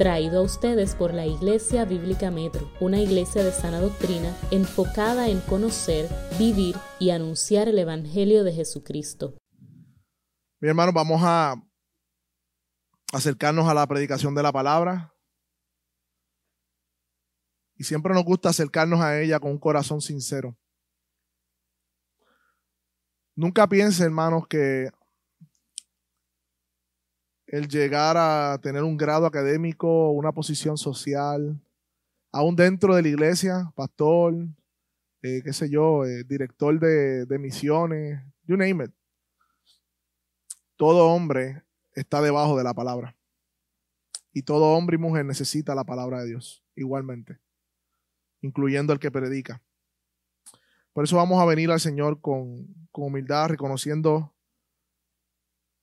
traído a ustedes por la Iglesia Bíblica Metro, una iglesia de sana doctrina enfocada en conocer, vivir y anunciar el Evangelio de Jesucristo. Mi hermano, vamos a acercarnos a la predicación de la palabra. Y siempre nos gusta acercarnos a ella con un corazón sincero. Nunca piense, hermanos, que el llegar a tener un grado académico, una posición social, aún dentro de la iglesia, pastor, eh, qué sé yo, eh, director de, de misiones, you name it. Todo hombre está debajo de la palabra. Y todo hombre y mujer necesita la palabra de Dios, igualmente, incluyendo el que predica. Por eso vamos a venir al Señor con, con humildad, reconociendo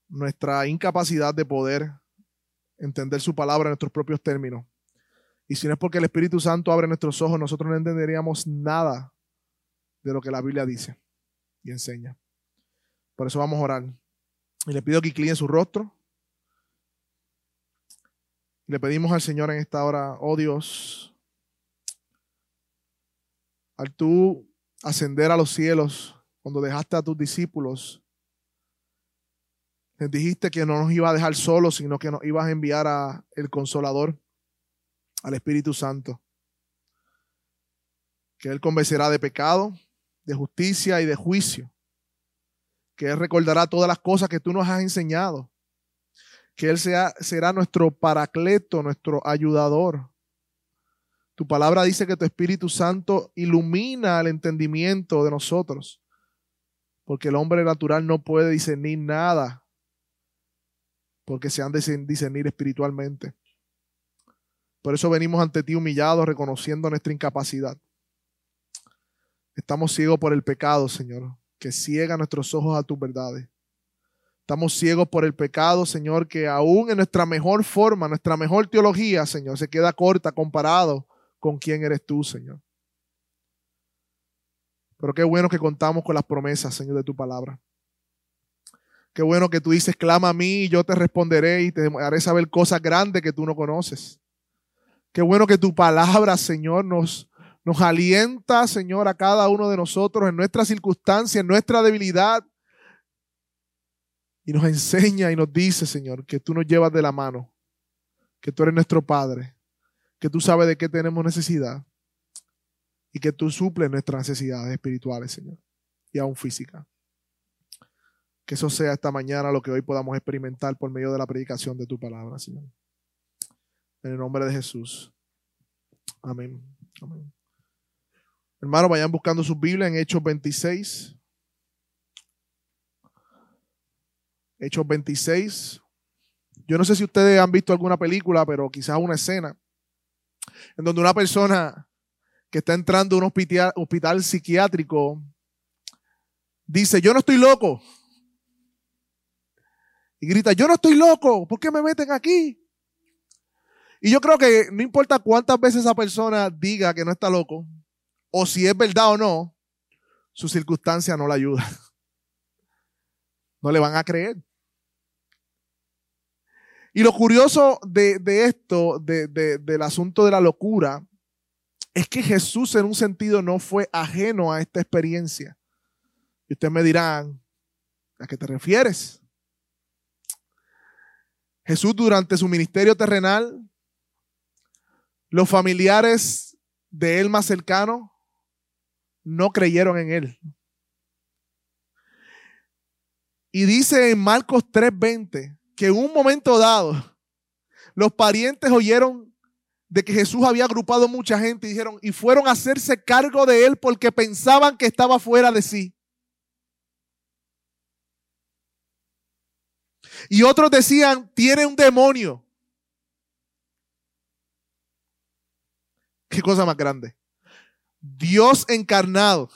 nuestra incapacidad de poder entender su palabra en nuestros propios términos. Y si no es porque el Espíritu Santo abre nuestros ojos, nosotros no entenderíamos nada de lo que la Biblia dice y enseña. Por eso vamos a orar. Y le pido que incline su rostro. Le pedimos al Señor en esta hora, oh Dios, al tú ascender a los cielos, cuando dejaste a tus discípulos, dijiste que no nos iba a dejar solos, sino que nos ibas a enviar a el Consolador, al Espíritu Santo. Que Él convencerá de pecado, de justicia y de juicio. Que Él recordará todas las cosas que tú nos has enseñado. Que Él sea, será nuestro paracleto, nuestro ayudador. Tu palabra dice que tu Espíritu Santo ilumina el entendimiento de nosotros. Porque el hombre natural no puede discernir nada porque se han de discernir espiritualmente. Por eso venimos ante ti humillados, reconociendo nuestra incapacidad. Estamos ciegos por el pecado, Señor, que ciega nuestros ojos a tus verdades. Estamos ciegos por el pecado, Señor, que aún en nuestra mejor forma, nuestra mejor teología, Señor, se queda corta comparado con quién eres tú, Señor. Pero qué bueno que contamos con las promesas, Señor, de tu palabra. Qué bueno que tú dices, clama a mí y yo te responderé y te haré saber cosas grandes que tú no conoces. Qué bueno que tu palabra, Señor, nos, nos alienta, Señor, a cada uno de nosotros en nuestra circunstancia, en nuestra debilidad. Y nos enseña y nos dice, Señor, que tú nos llevas de la mano, que tú eres nuestro Padre, que tú sabes de qué tenemos necesidad y que tú suples nuestras necesidades espirituales, Señor, y aún físicas. Que eso sea esta mañana lo que hoy podamos experimentar por medio de la predicación de tu palabra, Señor. En el nombre de Jesús. Amén. Hermanos, vayan buscando su Biblia en Hechos 26. Hechos 26. Yo no sé si ustedes han visto alguna película, pero quizás una escena en donde una persona que está entrando a un hospital psiquiátrico dice, yo no estoy loco, y grita, yo no estoy loco, ¿por qué me meten aquí? Y yo creo que no importa cuántas veces esa persona diga que no está loco, o si es verdad o no, su circunstancia no le ayuda. No le van a creer. Y lo curioso de, esto, del asunto de la locura, es que Jesús en un sentido no fue ajeno a esta experiencia. Y ustedes me dirán, ¿a qué te refieres? Jesús durante su ministerio terrenal, los familiares de él más cercanos no creyeron en él. Y dice en Marcos 3:20 que en un momento dado los parientes oyeron de que Jesús había agrupado mucha gente y dijeron y fueron a hacerse cargo de él porque pensaban que estaba fuera de sí. Y otros decían, tiene un demonio. Qué cosa más grande. Dios encarnado,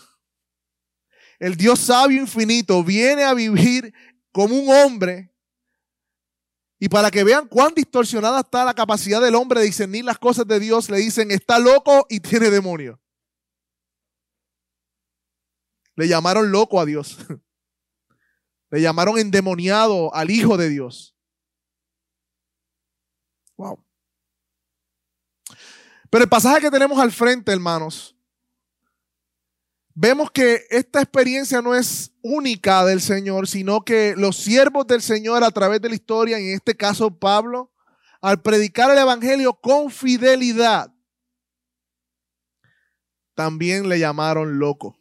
el Dios sabio infinito, viene a vivir como un hombre. Y para que vean cuán distorsionada está la capacidad del hombre de discernir las cosas de Dios, le dicen, está loco y tiene demonio. Le llamaron loco a Dios. Le llamaron endemoniado al Hijo de Dios. Wow. Pero el pasaje que tenemos al frente, hermanos, vemos que esta experiencia no es única del Señor, sino que los siervos del Señor a través de la historia, en este caso Pablo, al predicar el Evangelio con fidelidad, también le llamaron loco.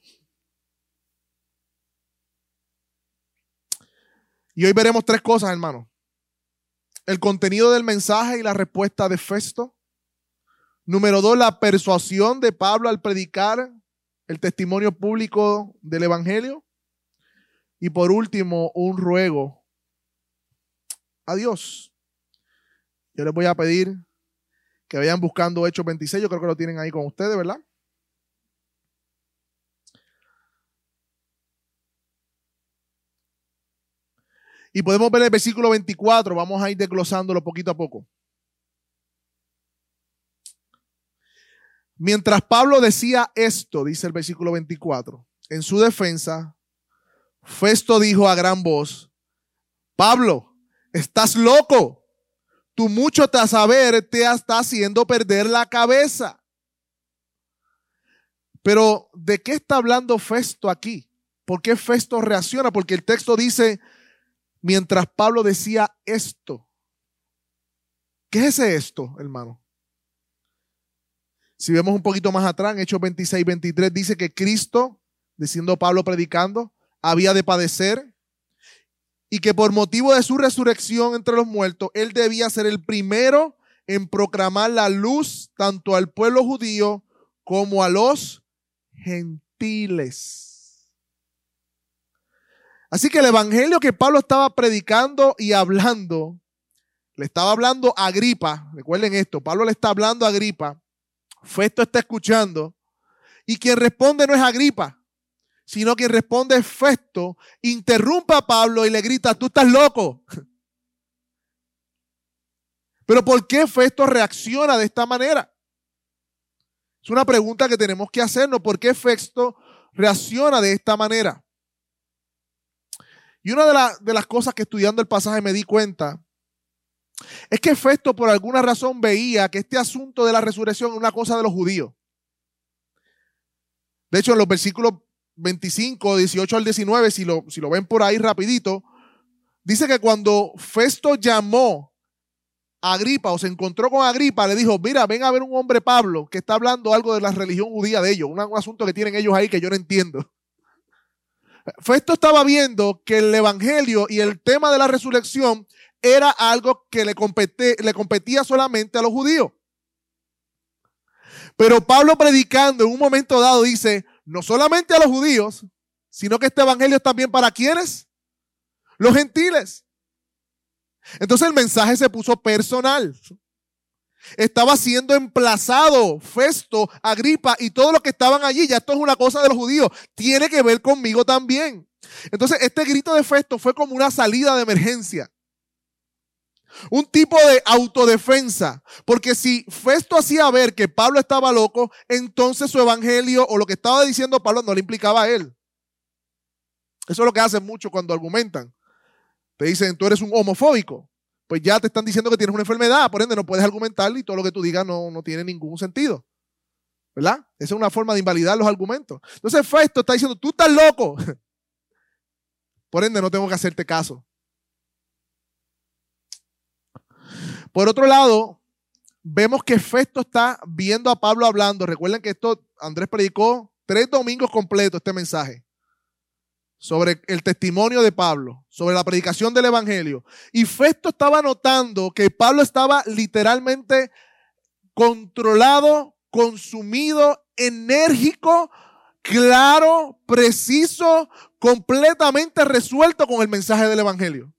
Y hoy veremos tres cosas, hermano. El contenido del mensaje y la respuesta de Festo. Número dos, la persuasión de Pablo al predicar el testimonio público del Evangelio. Y por último, un ruego a Dios. Yo les voy a pedir que vayan buscando Hechos 26. Yo creo que lo tienen ahí con ustedes, ¿verdad? Y podemos ver el versículo 24, vamos a ir desglosándolo poquito a poco. Mientras Pablo decía esto, dice el versículo 24, en su defensa, Festo dijo a gran voz, Pablo, estás loco, tu mucho te saber te está haciendo perder la cabeza. Pero, ¿de qué está hablando Festo aquí? ¿Por qué Festo reacciona? Porque el texto dice, mientras Pablo decía esto. ¿Qué es ese esto, hermano? Si vemos un poquito más atrás, en Hechos 26, 23, dice que Cristo, diciendo Pablo predicando, había de padecer y que por motivo de su resurrección entre los muertos, él debía ser el primero en proclamar la luz tanto al pueblo judío como a los gentiles. Así que el evangelio que Pablo estaba predicando y hablando, le estaba hablando a Agripa, recuerden esto, Pablo le está hablando a Agripa, Festo está escuchando, y quien responde no es Agripa, sino quien responde es Festo, interrumpe a Pablo y le grita, tú estás loco. Pero ¿por qué Festo reacciona de esta manera? Es una pregunta que tenemos que hacernos. ¿Por qué Festo reacciona de esta manera? Y una de, las cosas que estudiando el pasaje me di cuenta es que Festo por alguna razón veía que este asunto de la resurrección es una cosa de los judíos. De hecho, en los versículos 25, 18 al 19, si lo, si lo ven por ahí rapidito, dice que cuando Festo llamó a Agripa o se encontró con Agripa, le dijo, mira, ven a ver un hombre Pablo que está hablando algo de la religión judía de ellos, un asunto que tienen ellos ahí que yo no entiendo. Festo estaba viendo que el Evangelio y el tema de la resurrección era algo que le, competía solamente a los judíos. Pero Pablo predicando en un momento dado dice, no solamente a los judíos, sino que este Evangelio es también para quienes? Los gentiles. Entonces el mensaje se puso personal. Estaba siendo emplazado Festo, Agripa y todos los que estaban allí. Ya esto es una cosa de los judíos. Tiene que ver conmigo también. Entonces, este grito de Festo fue como una salida de emergencia. Un tipo de autodefensa. Porque si Festo hacía ver que Pablo estaba loco, entonces su evangelio o lo que estaba diciendo Pablo no le implicaba a él. Eso es lo que hacen mucho cuando argumentan. Te dicen, tú eres un homofóbico pues ya te están diciendo que tienes una enfermedad, por ende no puedes argumentar y todo lo que tú digas no, no tiene ningún sentido. ¿Verdad? Esa es una forma de invalidar los argumentos. Entonces Festo está diciendo, tú estás loco. Por ende no tengo que hacerte caso. Por otro lado, vemos que Festo está viendo a Pablo hablando. Recuerden que esto, Andrés predicó tres domingos completos este mensaje sobre el testimonio de Pablo, sobre la predicación del Evangelio. Y Festo estaba notando que Pablo estaba literalmente controlado, consumido, enérgico, claro, preciso, completamente resuelto con el mensaje del Evangelio.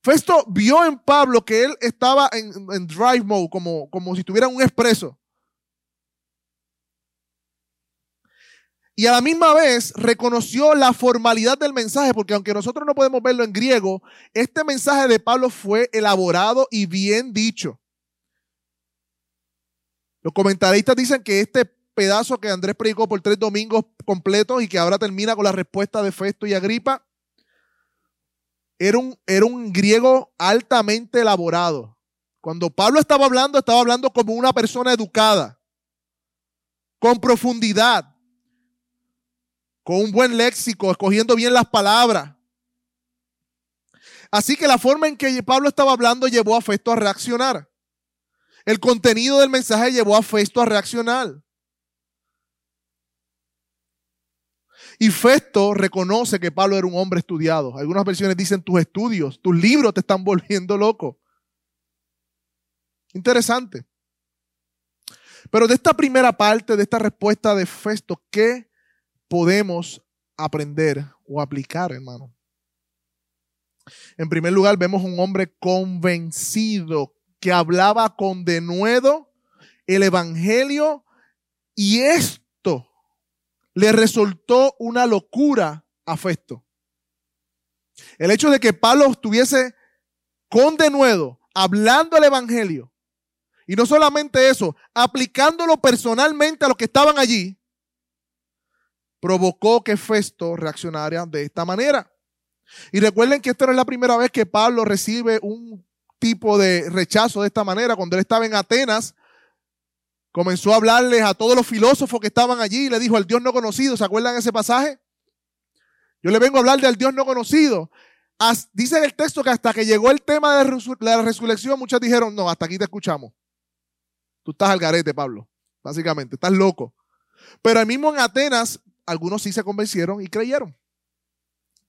Festo vio en Pablo que él estaba en, drive mode, como, como si tuviera un expreso. Y a la misma vez reconoció la formalidad del mensaje, porque aunque nosotros no podemos verlo en griego, este mensaje de Pablo fue elaborado y bien dicho. Los comentaristas dicen que este pedazo que Andrés predicó por tres domingos completos y que ahora termina con la respuesta de Festo y Agripa, era un, era un griego altamente elaborado, Cuando Pablo estaba hablando, estaba hablando como una persona educada, con profundidad, con un buen léxico, escogiendo bien las palabras. Así que la forma en que Pablo estaba hablando llevó a Festo a reaccionar. El contenido del mensaje llevó a Festo a reaccionar. Y Festo reconoce que Pablo era un hombre estudiado. Algunas versiones dicen tus estudios, tus libros te están volviendo loco. Interesante. Pero de esta primera parte, de esta respuesta de Festo, ¿qué podemos aprender o aplicar, hermano? En primer lugar, vemos un hombre convencido que hablaba con denuedo el Evangelio y esto le resultó una locura a Festo. El hecho de que Pablo estuviese con denuedo hablando el Evangelio y no solamente eso, aplicándolo personalmente a los que estaban allí, provocó que Festo reaccionara de esta manera. Y recuerden que esta no es la primera vez que Pablo recibe un tipo de rechazo de esta manera. Cuando él estaba en Atenas, comenzó a hablarles a todos los filósofos que estaban allí y le dijo al Dios no conocido. ¿Se acuerdan ese pasaje? Yo le vengo a hablar del Dios no conocido. dice en el texto que hasta que llegó el tema de la resurrección, muchos dijeron, no, hasta aquí te escuchamos. Tú estás al garete, Pablo, básicamente, estás loco. Pero ahí mismo en Atenas, algunos sí se convencieron y creyeron.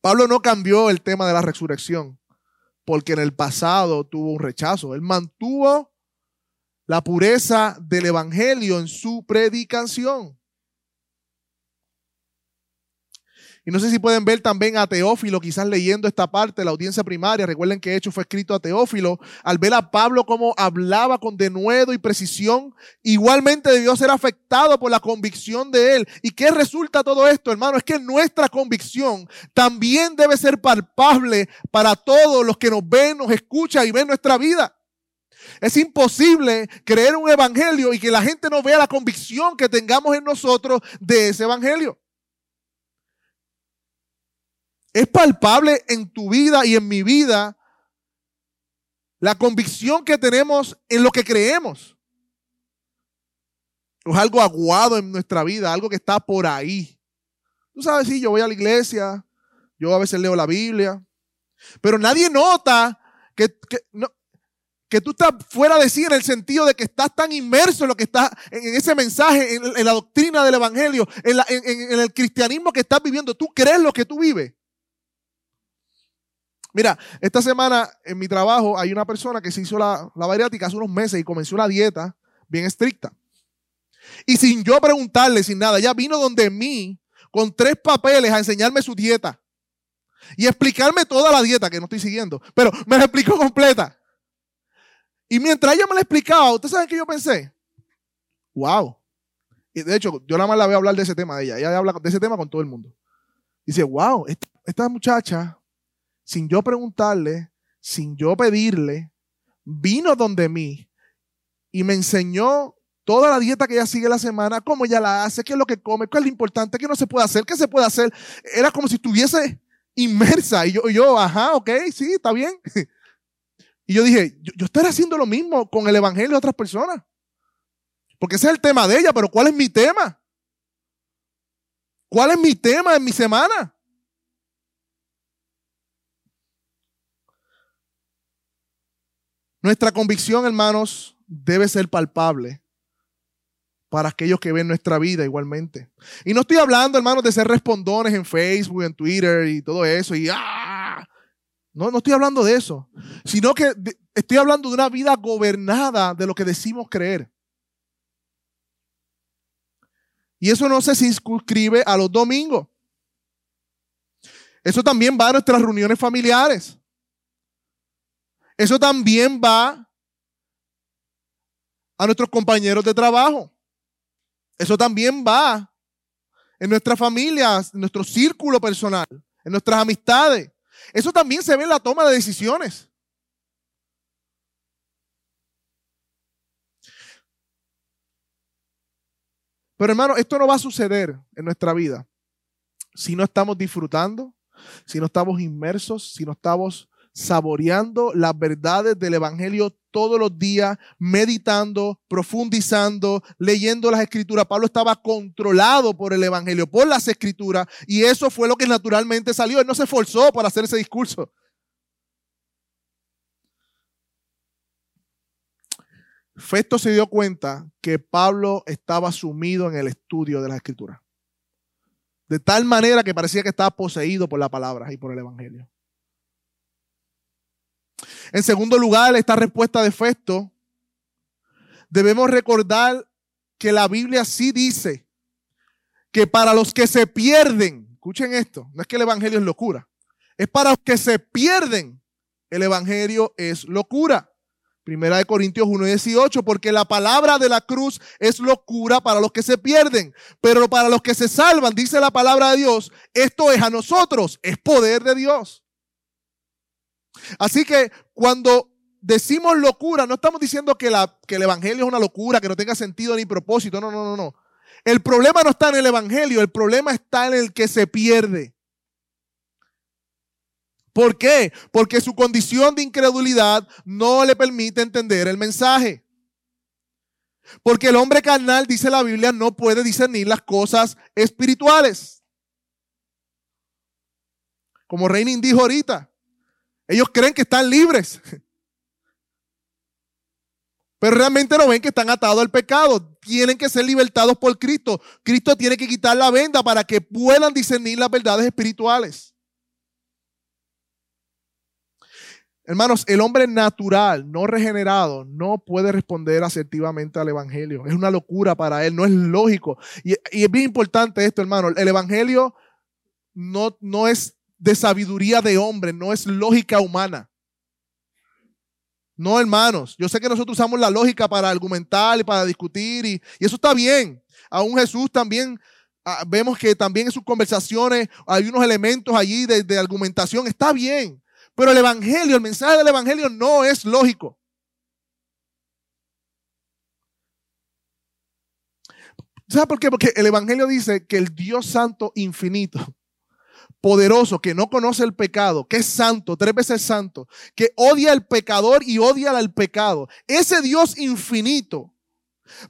Pablo no cambió el tema de la resurrección, porque en el pasado tuvo un rechazo. Él mantuvo la pureza del Evangelio en su predicación. Y no sé si pueden ver también a Teófilo, quizás leyendo esta parte la audiencia primaria. Recuerden que hecho fue escrito a Teófilo. Al ver a Pablo como hablaba con denuedo y precisión, igualmente debió ser afectado por la convicción de él. ¿Y qué resulta todo esto, hermano? Es que nuestra convicción también debe ser palpable para todos los que nos ven, nos escuchan y ven nuestra vida. Es imposible creer un evangelio y que la gente no vea la convicción que tengamos en nosotros de ese evangelio. Es palpable en tu vida y en mi vida la convicción que tenemos en lo que creemos. Es algo aguado en nuestra vida, algo que está por ahí. Tú sabes, sí, yo voy a la iglesia, yo a veces leo la Biblia, pero nadie nota que, que, tú estás fuera de sí en el sentido de que estás tan inmerso en lo que está en, ese mensaje, en, la doctrina del Evangelio, en, en el cristianismo que estás viviendo. Tú crees lo que tú vives. Mira, esta semana en mi trabajo hay una persona que se hizo la, la bariátrica hace unos meses y comenzó una dieta bien estricta. Y sin yo preguntarle, sin nada, ella vino donde mí con tres papeles a enseñarme su dieta. Y explicarme toda la dieta que no estoy siguiendo. Pero me la explicó completa. Y mientras ella me la explicaba, ¿ustedes saben qué yo pensé? Wow. Y de hecho, yo nada más la a hablar de ese tema de ella. Ella habla de ese tema con todo el mundo. dice, wow, esta muchacha sin yo preguntarle, sin yo pedirle, vino donde mí y me enseñó toda la dieta que ella sigue la semana, cómo ella la hace, qué es lo que come, qué es lo importante, qué no se puede hacer, qué se puede hacer. Era como si estuviese inmersa. Y yo, yo ajá, ok, sí, está bien. Y yo dije, yo, yo estaré haciendo lo mismo con el Evangelio de otras personas. Porque ese es el tema de ella, pero ¿cuál es mi tema? ¿Cuál es mi tema en mi semana? Nuestra convicción, hermanos, debe ser palpable para aquellos que ven nuestra vida igualmente. Y no estoy hablando, hermanos, de ser respondones en Facebook, en Twitter y todo eso. Y ¡ah! No, no estoy hablando de eso. Sino que estoy hablando de una vida gobernada de lo que decimos creer. Y eso no se circunscribe a los domingos. Eso también va a nuestras reuniones familiares. Eso también va a nuestros compañeros de trabajo. Eso también va en nuestras familias, en nuestro círculo personal, en nuestras amistades. Eso también se ve en la toma de decisiones. Pero hermano, esto no va a suceder en nuestra vida si no estamos disfrutando, si no estamos inmersos, si no estamos saboreando las verdades del Evangelio todos los días, meditando, profundizando, leyendo las escrituras. Pablo estaba controlado por el Evangelio, por las escrituras, y eso fue lo que naturalmente salió. Él no se esforzó para hacer ese discurso. Festo se dio cuenta que Pablo estaba sumido en el estudio de las escrituras. De tal manera que parecía que estaba poseído por la palabra y por el Evangelio. En segundo lugar, esta respuesta de Festo, debemos recordar que la Biblia sí dice que para los que se pierden, escuchen esto, no es que el Evangelio es locura, es para los que se pierden, el Evangelio es locura. Primera de Corintios 1:18, porque la palabra de la cruz es locura para los que se pierden, pero para los que se salvan, dice la palabra de Dios, esto es a nosotros, es poder de Dios. Así que cuando decimos locura, no estamos diciendo que, la, que el Evangelio es una locura, que no tenga sentido ni propósito, no, no, no, no. El problema no está en el Evangelio, el problema está en el que se pierde. ¿Por qué? Porque su condición de incredulidad no le permite entender el mensaje. Porque el hombre carnal, dice la Biblia, no puede discernir las cosas espirituales. Como Reining dijo ahorita, ellos creen que están libres. Pero realmente no ven que están atados al pecado. Tienen que ser libertados por Cristo. Cristo tiene que quitar la venda para que puedan discernir las verdades espirituales. Hermanos, el hombre natural, no regenerado, no puede responder asertivamente al Evangelio. Es una locura para él, no es lógico. Y, es bien importante esto, hermano. El Evangelio no, no es de sabiduría de hombre, no es lógica humana. No, hermanos. Yo sé que nosotros usamos la lógica para argumentar y para discutir, y, eso está bien. Aún Jesús también ah, vemos que también en sus conversaciones hay unos elementos allí de, de argumentación. Está bien. Pero el Evangelio, el mensaje del Evangelio no es lógico. ¿Sabe por qué? Porque el Evangelio dice que el Dios Santo infinito, poderoso, que no conoce el pecado, que es santo, tres veces santo, que odia al pecador y odia al pecado, ese Dios infinito,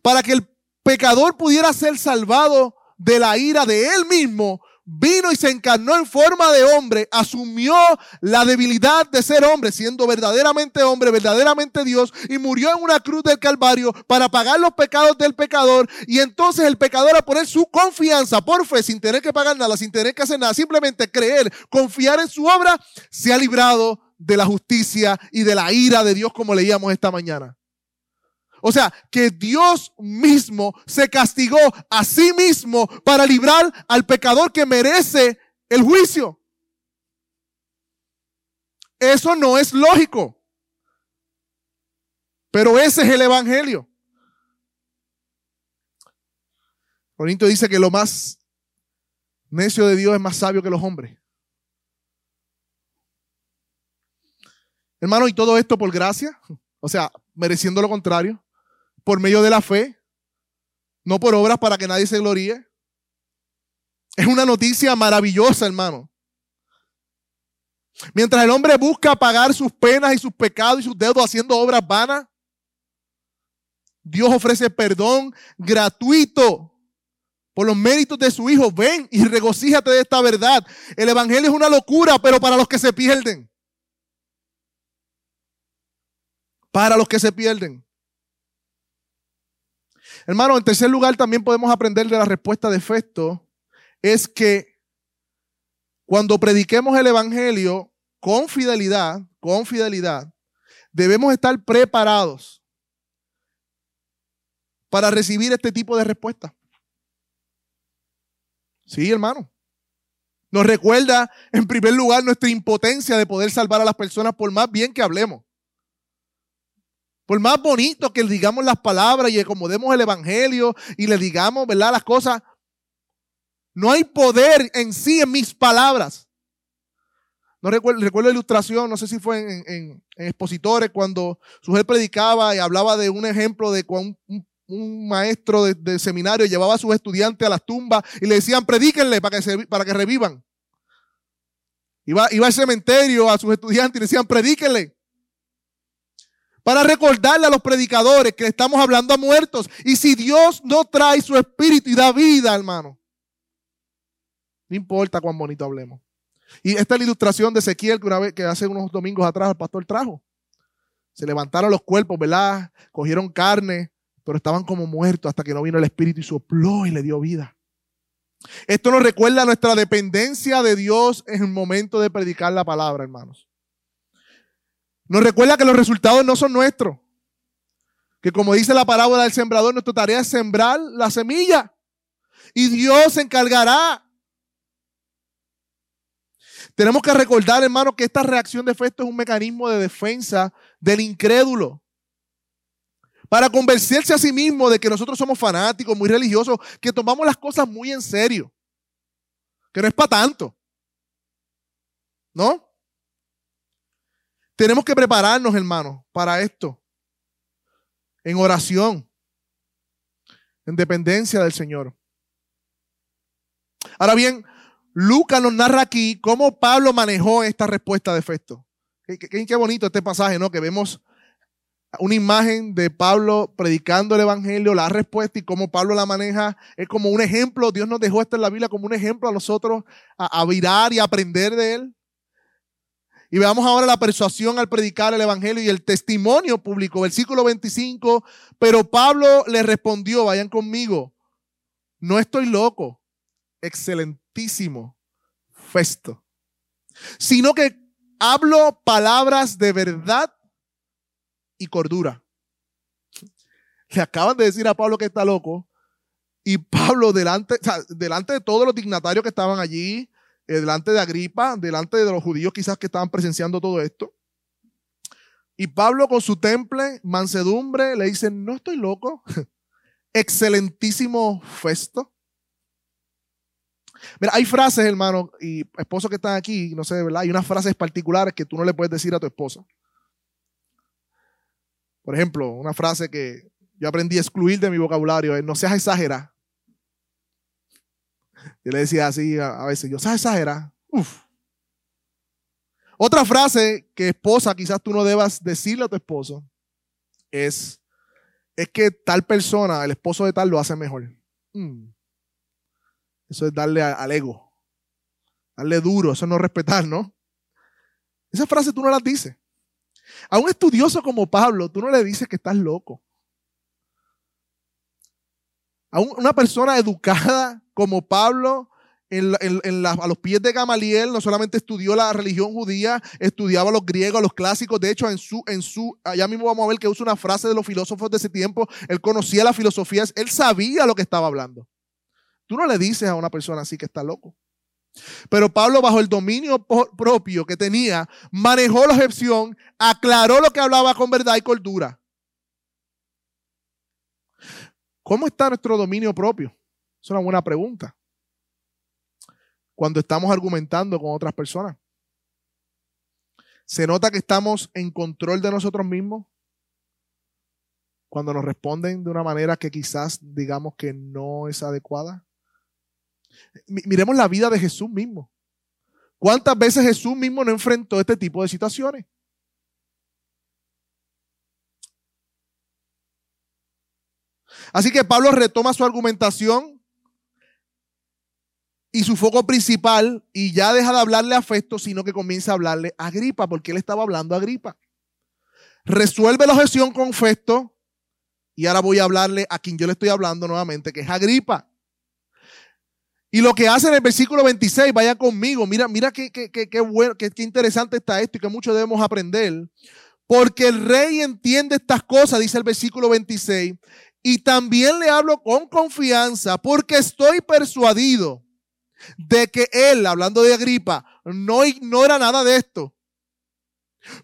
para que el pecador pudiera ser salvado de la ira de él mismo, vino y se encarnó en forma de hombre, asumió la debilidad de ser hombre, siendo verdaderamente hombre, verdaderamente Dios, y murió en una cruz del Calvario para pagar los pecados del pecador. Y entonces el pecador a poner su confianza por fe, sin tener que pagar nada, sin tener que hacer nada, simplemente creer, confiar en su obra, se ha librado de la justicia y de la ira de Dios como leíamos esta mañana. O sea, que Dios mismo se castigó a sí mismo para librar al pecador que merece el juicio. Eso no es lógico. Pero ese es el Evangelio. Corinto dice que lo más necio de Dios es más sabio que los hombres. Hermano, y todo esto por gracia, o sea, mereciendo lo contrario por medio de la fe, no por obras para que nadie se gloríe. Es una noticia maravillosa, hermano. Mientras el hombre busca pagar sus penas y sus pecados y sus deudos haciendo obras vanas, Dios ofrece perdón gratuito por los méritos de su Hijo. Ven y regocíjate de esta verdad. El Evangelio es una locura, pero para los que se pierden. Para los que se pierden. Hermano, en tercer lugar también podemos aprender de la respuesta de Festo, es que cuando prediquemos el Evangelio con fidelidad, con fidelidad, debemos estar preparados para recibir este tipo de respuesta. Sí, hermano. Nos recuerda, en primer lugar, nuestra impotencia de poder salvar a las personas por más bien que hablemos. Por más bonito que digamos las palabras y acomodemos el evangelio y le digamos, ¿verdad? Las cosas. No hay poder en sí en mis palabras. No recuerdo, recuerdo la ilustración, no sé si fue en, expositores, cuando Sujel predicaba y hablaba de un ejemplo de cuando un, maestro de, seminario llevaba a sus estudiantes a las tumbas y le decían, predíquenle para que, para que revivan. Iba, iba al cementerio a sus estudiantes y decían, predíquenle. Para recordarle a los predicadores que estamos hablando a muertos. Y si Dios no trae su espíritu y da vida, hermano, no importa cuán bonito hablemos. Y esta es la ilustración de Ezequiel que una vez que hace unos domingos atrás el pastor trajo. Se levantaron los cuerpos, ¿verdad? Cogieron carne, pero estaban como muertos hasta que no vino el Espíritu y sopló y le dio vida. Esto nos recuerda nuestra dependencia de Dios en el momento de predicar la palabra, hermanos. Nos recuerda que los resultados no son nuestros. Que como dice la parábola del sembrador, nuestra tarea es sembrar la semilla. Y Dios se encargará tenemos que recordar, hermano, que esta reacción de efecto es un mecanismo de defensa del incrédulo. Para convencerse a sí mismo de que nosotros somos fanáticos, muy religiosos, que tomamos las cosas muy en serio. Que no es para tanto. ¿No? Tenemos que prepararnos, hermano, para esto. En oración. En dependencia del Señor. Ahora bien, Lucas nos narra aquí cómo Pablo manejó esta respuesta de efecto. Qué, bonito este pasaje, ¿no? Que vemos una imagen de Pablo predicando el Evangelio, la respuesta y cómo Pablo la maneja. Es como un ejemplo. Dios nos dejó esto en la Biblia como un ejemplo a nosotros a, a virar y aprender de él. Y veamos ahora la persuasión al predicar el Evangelio y el testimonio público. Versículo 25. Pero Pablo le respondió, vayan conmigo, no estoy loco. Excelente Festo, sino que hablo palabras de verdad y cordura. Le acaban de decir a Pablo que está loco y Pablo delante, delante de todos los dignatarios que estaban allí, delante de Agripa, delante de los judíos quizás que estaban presenciando todo esto. Y Pablo con su temple, mansedumbre, le dice, no estoy loco. Excelentísimo Festo. Mira, hay frases, hermano, y esposos que están aquí, no sé, ¿verdad? Hay unas frases particulares que tú no le puedes decir a tu esposa. Por ejemplo, una frase que yo aprendí a excluir de mi vocabulario es, no seas exagerado. Yo le decía así a, veces, yo, ¿sabes exagerar? Uf. Otra frase que esposa quizás tú no debas decirle a tu esposo es, es que tal persona, el esposo de tal, lo hace mejor. Mm. Eso es darle al ego. Darle duro, eso no respetar, ¿no? Esa frase tú no las dices. A un estudioso como Pablo, tú no le dices que estás loco. A una persona educada como Pablo, a los pies de Gamaliel, no solamente estudió la religión judía, estudiaba los griegos, los clásicos. De hecho, en su, allá mismo vamos a ver que usa una frase de los filósofos de ese tiempo. Él conocía la filosofía, él sabía lo que estaba hablando. Tú no le dices a una persona así que está loco. Pero Pablo, bajo el dominio propio que tenía, manejó la objeción, aclaró lo que hablaba con verdad y cordura. ¿Cómo está nuestro dominio propio? Es una buena pregunta. Cuando estamos argumentando con otras personas. ¿Se nota que estamos en control de nosotros mismos? Cuando nos responden de una manera que quizás digamos que no es adecuada. Miremos la vida de Jesús mismo. ¿Cuántas veces Jesús mismo no enfrentó este tipo de situaciones? Así que Pablo retoma su argumentación y su foco principal y ya deja de hablarle a Festo, sino que comienza a hablarle a Agripa, porque él estaba hablando a Agripa. Resuelve la objeción con Festo y ahora voy a hablarle a quien yo le estoy hablando nuevamente, que es Agripa. Y lo que hace en el versículo 26, vaya conmigo, mira, mira qué, qué, qué, bueno, qué, interesante está esto y que mucho debemos aprender. Porque el rey entiende estas cosas, dice el versículo 26, y también le hablo con confianza porque estoy persuadido de que él, hablando de Agripa, no ignora nada de esto.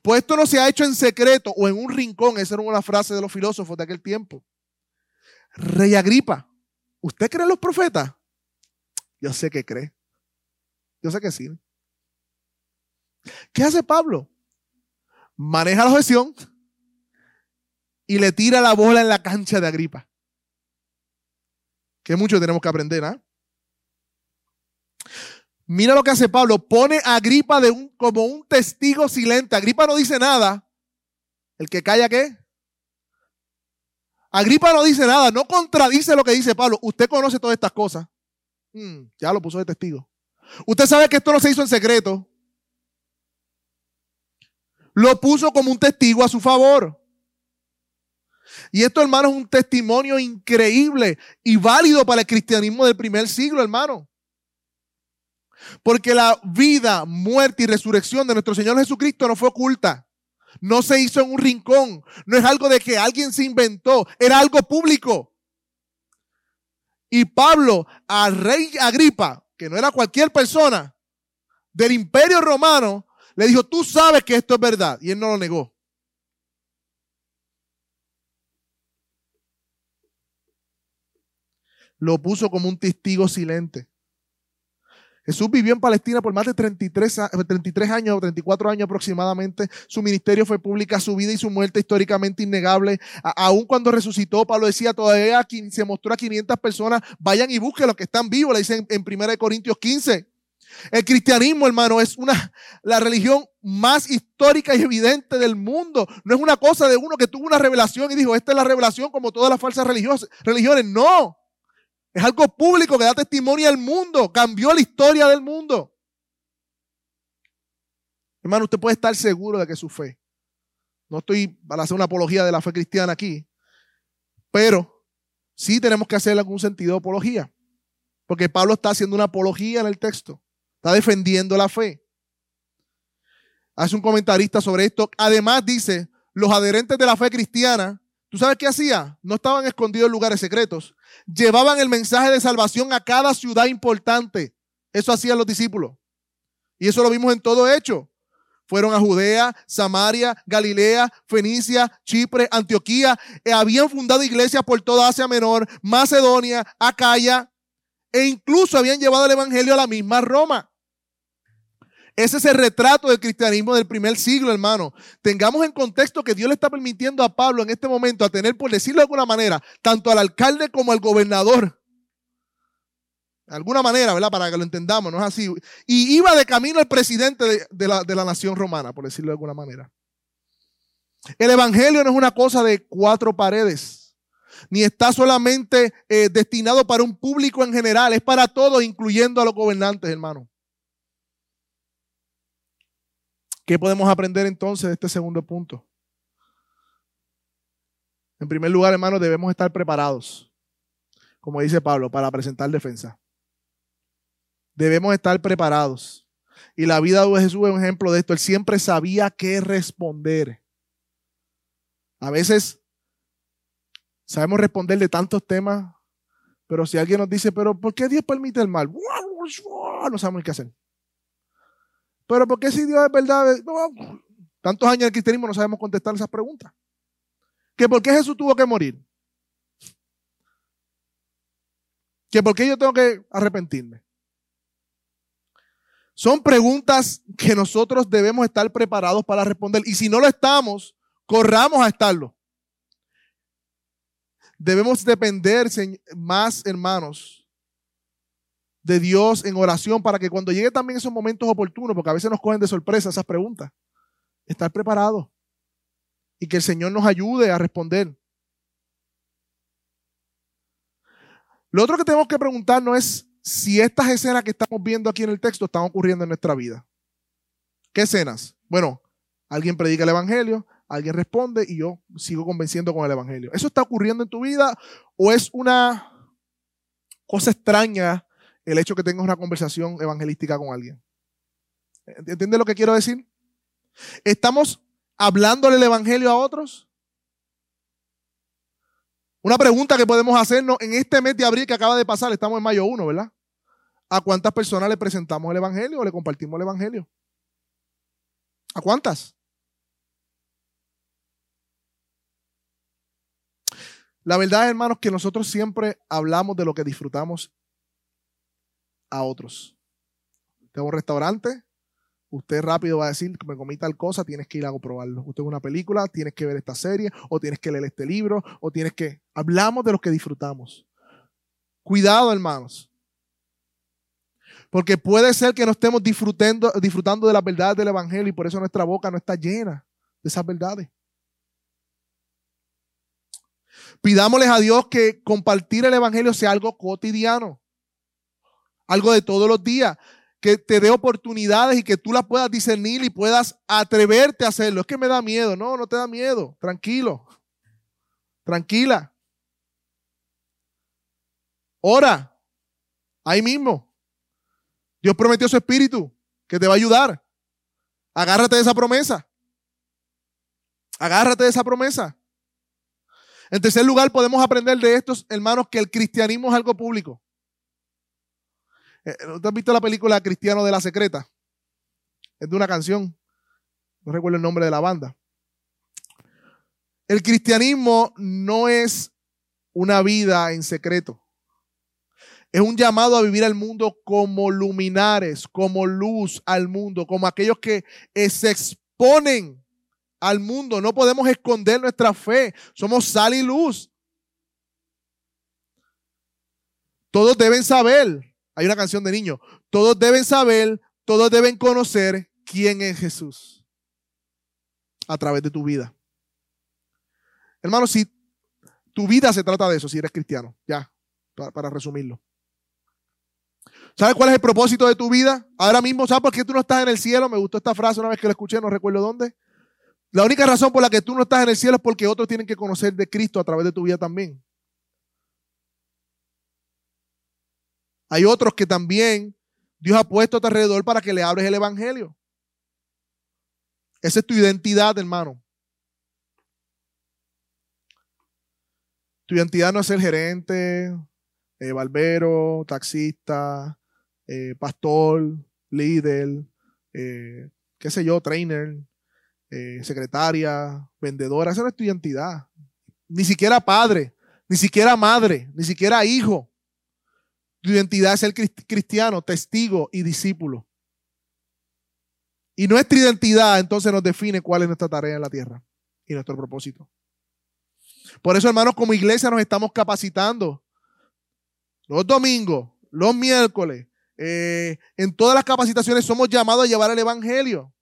Pues esto no se ha hecho en secreto o en un rincón, esa era una frase de los filósofos de aquel tiempo. Rey Agripa, ¿usted cree en los profetas? Yo sé que cree. Yo sé que sí. ¿Qué hace Pablo? Maneja la objeción y le tira la bola en la cancha de Agripa. Que mucho tenemos que aprender, ¿ah? Mira lo que hace Pablo, pone a Agripa de como un testigo silente. Agripa no dice nada. ¿El que calla qué? Agripa no dice nada, no contradice lo que dice Pablo. Usted conoce todas estas cosas. Mm, ya lo puso de testigo. Usted sabe que esto no se hizo en secreto. Lo puso como un testigo a su favor. Y esto, hermano, es un testimonio increíble y válido para el cristianismo del primer siglo, hermano. Porque la vida, muerte y resurrección de nuestro Señor Jesucristo no fue oculta. No se hizo en un rincón. No es algo de que alguien se inventó. Era algo público. Y Pablo, al rey Agripa, que no era cualquier persona del imperio romano, le dijo, tú sabes que esto es verdad. Y él no lo negó. Lo puso como un testigo silente. Jesús vivió en Palestina por más de 33, 33 años o 34 años aproximadamente. Su ministerio fue pública, su vida y su muerte históricamente innegable. aún cuando resucitó, Pablo decía, todavía se mostró a 500 personas, vayan y busquen los que están vivos, le dicen en 1 Corintios 15. El cristianismo, hermano, es una, la religión más histórica y evidente del mundo. No es una cosa de uno que tuvo una revelación y dijo, esta es la revelación como todas las falsas religiones. No. Es algo público que da testimonio al mundo. Cambió la historia del mundo. Hermano, usted puede estar seguro de que su fe. No estoy para hacer una apología de la fe cristiana aquí. Pero sí tenemos que hacer algún sentido de apología. Porque Pablo está haciendo una apología en el texto. Está defendiendo la fe. Hace un comentarista sobre esto. Además dice, los adherentes de la fe cristiana, ¿tú sabes qué hacía? No estaban escondidos en lugares secretos llevaban el mensaje de salvación a cada ciudad importante. Eso hacían los discípulos. Y eso lo vimos en todo hecho. Fueron a Judea, Samaria, Galilea, Fenicia, Chipre, Antioquía. Eh, habían fundado iglesias por toda Asia Menor, Macedonia, Acaya. E incluso habían llevado el Evangelio a la misma Roma. Ese es el retrato del cristianismo del primer siglo, hermano. Tengamos en contexto que Dios le está permitiendo a Pablo en este momento a tener, por decirlo de alguna manera, tanto al alcalde como al gobernador. De alguna manera, ¿verdad? Para que lo entendamos, no es así. Y iba de camino el presidente de, la, nación romana, por decirlo de alguna manera. El evangelio no es una cosa de cuatro paredes, ni está solamente eh, destinado para un público en general, es para todos, incluyendo a los gobernantes, hermano. ¿Qué podemos aprender entonces de este segundo punto? En primer lugar, hermanos, debemos estar preparados, como dice Pablo, para presentar defensa. Debemos estar preparados. Y la vida de Jesús es un ejemplo de esto. Él siempre sabía qué responder. A veces sabemos responder de tantos temas, pero si alguien nos dice, pero ¿por qué Dios permite el mal? No sabemos qué hacer. Pero ¿por qué si Dios es verdad? tantos años de cristianismo no sabemos contestar esas preguntas. ¿Que por qué Jesús tuvo que morir? ¿Que por qué yo tengo que arrepentirme? Son preguntas que nosotros debemos estar preparados para responder. Y si no lo estamos, corramos a estarlo. Debemos depender más, hermanos, de Dios en oración para que cuando llegue también esos momentos oportunos, porque a veces nos cogen de sorpresa esas preguntas, estar preparado y que el Señor nos ayude a responder. Lo otro que tenemos que preguntarnos es si estas escenas que estamos viendo aquí en el texto están ocurriendo en nuestra vida. ¿Qué escenas? Bueno, alguien predica el Evangelio, alguien responde y yo sigo convenciendo con el Evangelio. ¿Eso está ocurriendo en tu vida o es una cosa extraña el hecho que tengas una conversación evangelística con alguien. ¿Entiendes lo que quiero decir? ¿Estamos hablándole el evangelio a otros? Una pregunta que podemos hacernos en este mes de abril que acaba de pasar, estamos en mayo 1, ¿verdad? ¿A cuántas personas le presentamos el evangelio o le compartimos el evangelio? ¿A cuántas? La verdad, hermanos, que nosotros siempre hablamos de lo que disfrutamos a otros. Usted un restaurante, usted rápido va a decir me comí tal cosa, tienes que ir a probarlo. Usted es una película, tienes que ver esta serie, o tienes que leer este libro, o tienes que... Hablamos de los que disfrutamos. Cuidado, hermanos. Porque puede ser que no estemos disfrutando, disfrutando de las verdades del Evangelio y por eso nuestra boca no está llena de esas verdades. Pidámosles a Dios que compartir el Evangelio sea algo cotidiano, algo de todos los días, que te dé oportunidades y que tú las puedas discernir y puedas atreverte a hacerlo. Es que me da miedo, no, no te da miedo, tranquilo, tranquila. Ora, ahí mismo. Dios prometió su espíritu que te va a ayudar. Agárrate de esa promesa. Agárrate de esa promesa. En tercer lugar, podemos aprender de estos hermanos que el cristianismo es algo público. Eh, ¿Usted has visto la película Cristiano de la Secreta? Es de una canción. No recuerdo el nombre de la banda. El cristianismo no es una vida en secreto. Es un llamado a vivir al mundo como luminares, como luz al mundo, como aquellos que se exponen al mundo. No podemos esconder nuestra fe. Somos sal y luz. Todos deben saber. Hay una canción de niños. Todos deben saber, todos deben conocer quién es Jesús a través de tu vida. Hermano, si tu vida se trata de eso, si eres cristiano, ya, para, para resumirlo. ¿Sabes cuál es el propósito de tu vida? Ahora mismo, ¿sabes por qué tú no estás en el cielo? Me gustó esta frase una vez que la escuché, no recuerdo dónde. La única razón por la que tú no estás en el cielo es porque otros tienen que conocer de Cristo a través de tu vida también. Hay otros que también Dios ha puesto a tu alrededor para que le hables el Evangelio. Esa es tu identidad, hermano. Tu identidad no es ser gerente, eh, barbero, taxista, eh, pastor, líder, eh, qué sé yo, trainer, eh, secretaria, vendedora. Esa no es tu identidad. Ni siquiera padre, ni siquiera madre, ni siquiera hijo. Tu identidad es ser cristiano, testigo y discípulo. Y nuestra identidad entonces nos define cuál es nuestra tarea en la tierra y nuestro propósito. Por eso, hermanos, como iglesia nos estamos capacitando los domingos, los miércoles, eh, en todas las capacitaciones somos llamados a llevar el Evangelio.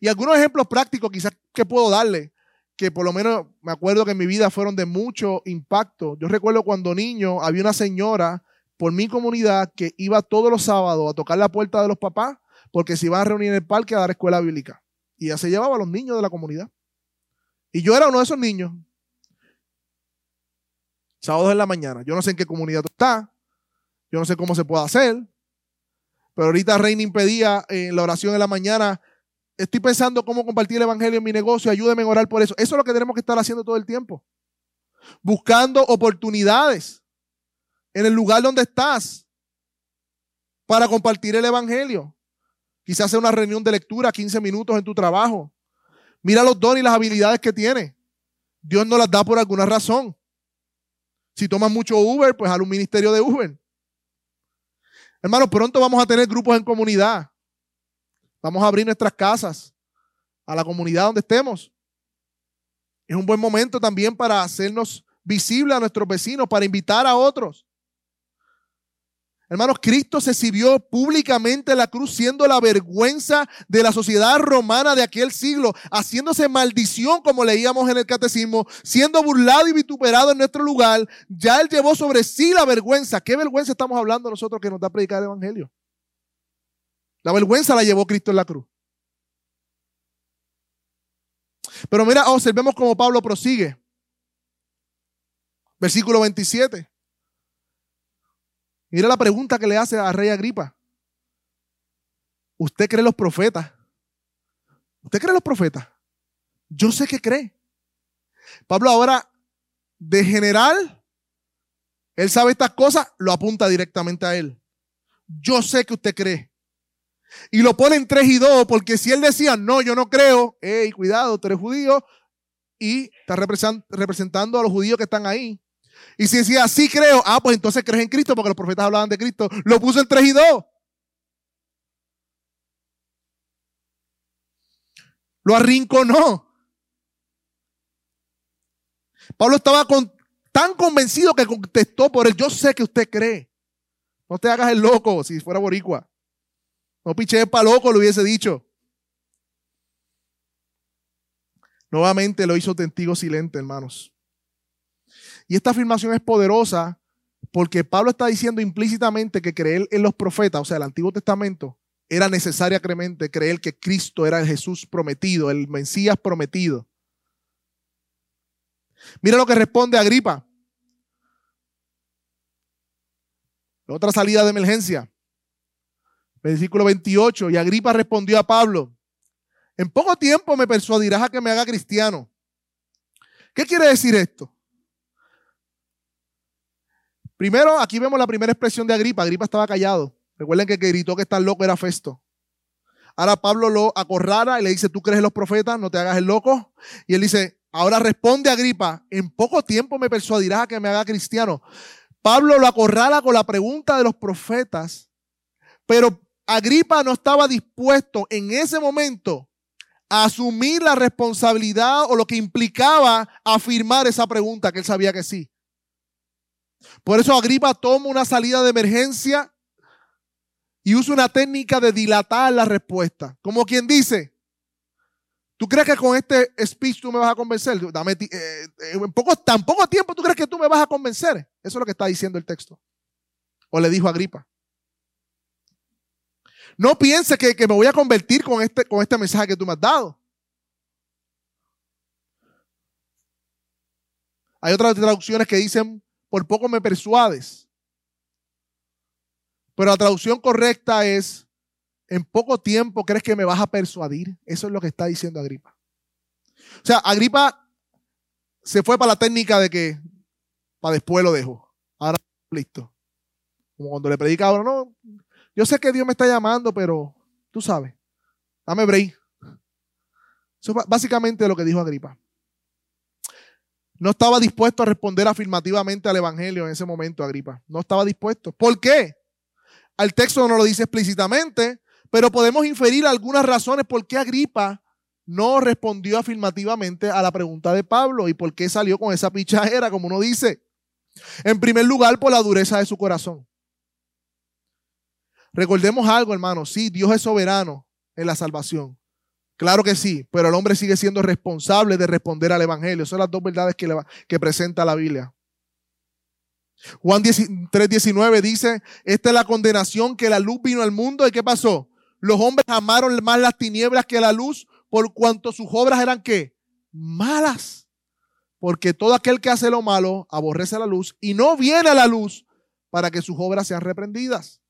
Y algunos ejemplos prácticos quizás que puedo darle, que por lo menos me acuerdo que en mi vida fueron de mucho impacto. Yo recuerdo cuando niño había una señora por mi comunidad que iba todos los sábados a tocar la puerta de los papás porque se iban a reunir en el parque a dar escuela bíblica. Y ya se llevaba a los niños de la comunidad. Y yo era uno de esos niños. Sábados en la mañana. Yo no sé en qué comunidad tú estás. Yo no sé cómo se puede hacer. Pero ahorita Reina impedía en la oración de la mañana. Estoy pensando cómo compartir el evangelio en mi negocio. Ayúdeme a orar por eso. Eso es lo que tenemos que estar haciendo todo el tiempo. Buscando oportunidades en el lugar donde estás para compartir el evangelio. Quizás sea una reunión de lectura, 15 minutos en tu trabajo. Mira los dones y las habilidades que tiene. Dios no las da por alguna razón. Si tomas mucho Uber, pues haz un ministerio de Uber. Hermano, pronto vamos a tener grupos en comunidad. Vamos a abrir nuestras casas a la comunidad donde estemos. Es un buen momento también para hacernos visibles a nuestros vecinos, para invitar a otros. Hermanos, Cristo se exhibió públicamente en la cruz siendo la vergüenza de la sociedad romana de aquel siglo, haciéndose maldición como leíamos en el catecismo, siendo burlado y vituperado en nuestro lugar. Ya Él llevó sobre sí la vergüenza. ¿Qué vergüenza estamos hablando nosotros que nos da a predicar el Evangelio? La vergüenza la llevó Cristo en la cruz. Pero mira, observemos cómo Pablo prosigue. Versículo 27. Mira la pregunta que le hace a Rey Agripa. ¿Usted cree los profetas? ¿Usted cree los profetas? Yo sé que cree. Pablo ahora, de general, él sabe estas cosas, lo apunta directamente a él. Yo sé que usted cree. Y lo pone en tres y dos, porque si él decía, no, yo no creo, hey, cuidado, tú eres judío, y está representando a los judíos que están ahí. Y si decía, sí creo, ah, pues entonces crees en Cristo porque los profetas hablaban de Cristo. Lo puso en 3 y 2. Lo arrinconó. Pablo estaba tan convencido que contestó por él. Yo sé que usted cree. No te hagas el loco si fuera boricua. No piché para loco, lo hubiese dicho. Nuevamente lo hizo testigo silente, hermanos. Y esta afirmación es poderosa porque Pablo está diciendo implícitamente que creer en los profetas, o sea, el Antiguo Testamento, era necesariamente creer que Cristo era el Jesús prometido, el Mesías prometido. Mira lo que responde Agripa. Otra salida de emergencia. Versículo 28. Y Agripa respondió a Pablo, en poco tiempo me persuadirás a que me haga cristiano. ¿Qué quiere decir esto? Primero, aquí vemos la primera expresión de Agripa. Agripa estaba callado. Recuerden que que gritó que está loco era Festo. Ahora Pablo lo acorrala y le dice, ¿tú crees en los profetas? No te hagas el loco. Y él dice, ahora responde Agripa, en poco tiempo me persuadirás a que me haga cristiano. Pablo lo acorrala con la pregunta de los profetas, pero Agripa no estaba dispuesto en ese momento a asumir la responsabilidad o lo que implicaba afirmar esa pregunta, que él sabía que sí. Por eso Agripa toma una salida de emergencia y usa una técnica de dilatar la respuesta. Como quien dice, ¿tú crees que con este speech tú me vas a convencer? Dame, eh, eh, en poco, tan poco tiempo tú crees que tú me vas a convencer. Eso es lo que está diciendo el texto. O le dijo Agripa. No pienses que, que, me voy a convertir con este, con este mensaje que tú me has dado. Hay otras traducciones que dicen, por poco me persuades. Pero la traducción correcta es, en poco tiempo crees que me vas a persuadir. Eso es lo que está diciendo Agripa. O sea, Agripa se fue para la técnica de que para después lo dejo. Ahora listo. Como cuando le predica ahora, no, yo sé que Dios me está llamando, pero tú sabes, dame break. Eso es básicamente lo que dijo Agripa. No estaba dispuesto a responder afirmativamente al Evangelio en ese momento, Agripa. No estaba dispuesto. ¿Por qué? Al texto no lo dice explícitamente, pero podemos inferir algunas razones por qué Agripa no respondió afirmativamente a la pregunta de Pablo y por qué salió con esa pichajera, como uno dice. En primer lugar, por la dureza de su corazón. Recordemos algo, hermano. Sí, Dios es soberano en la salvación. Claro que sí, pero el hombre sigue siendo responsable de responder al Evangelio. Son las dos verdades que, que presenta la Biblia. Juan 3:19 dice, esta es la condenación que la luz vino al mundo. ¿Y qué pasó? Los hombres amaron más las tinieblas que la luz por cuanto sus obras eran qué? Malas. Porque todo aquel que hace lo malo aborrece la luz y no viene a la luz para que sus obras sean reprendidas.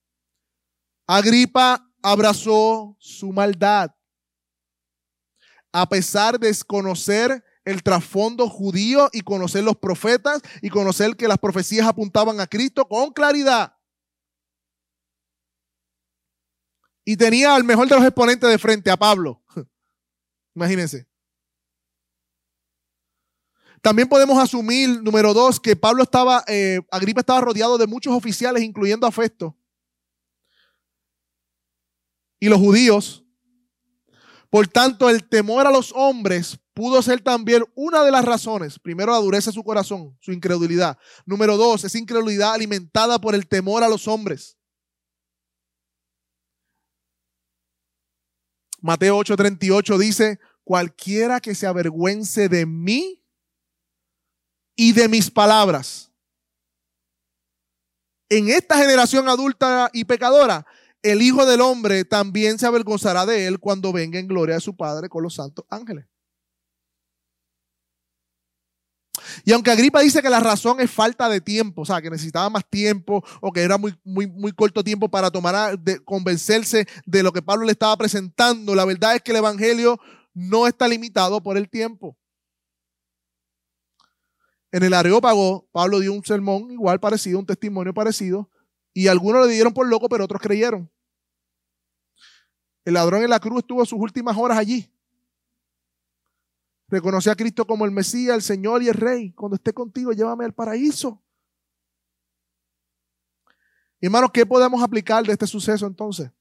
Agripa abrazó su maldad a pesar de desconocer el trasfondo judío y conocer los profetas y conocer que las profecías apuntaban a Cristo con claridad. Y tenía al mejor de los exponentes de frente, a Pablo. Imagínense. También podemos asumir, número dos, que Pablo estaba, eh, Agripa estaba rodeado de muchos oficiales, incluyendo a Festo. Y los judíos por tanto, el temor a los hombres pudo ser también una de las razones. Primero, la dureza de su corazón, su incredulidad. Número dos, esa incredulidad alimentada por el temor a los hombres. Mateo 8:38 dice, cualquiera que se avergüence de mí y de mis palabras. En esta generación adulta y pecadora, el Hijo del Hombre también se avergonzará de él cuando venga en gloria de su Padre con los santos ángeles. Y aunque Agripa dice que la razón es falta de tiempo, o sea, que necesitaba más tiempo o que era muy, muy, muy corto tiempo para tomar, de, convencerse de lo que Pablo le estaba presentando, la verdad es que el Evangelio no está limitado por el tiempo. En el Areópago, Pablo dio un sermón igual parecido, un testimonio parecido, y algunos le dieron por loco, pero otros creyeron. El ladrón en la cruz estuvo sus últimas horas allí. Reconoció a Cristo como el Mesías, el Señor y el Rey. Cuando esté contigo, llévame al paraíso. Hermanos, ¿qué podemos aplicar de este suceso entonces?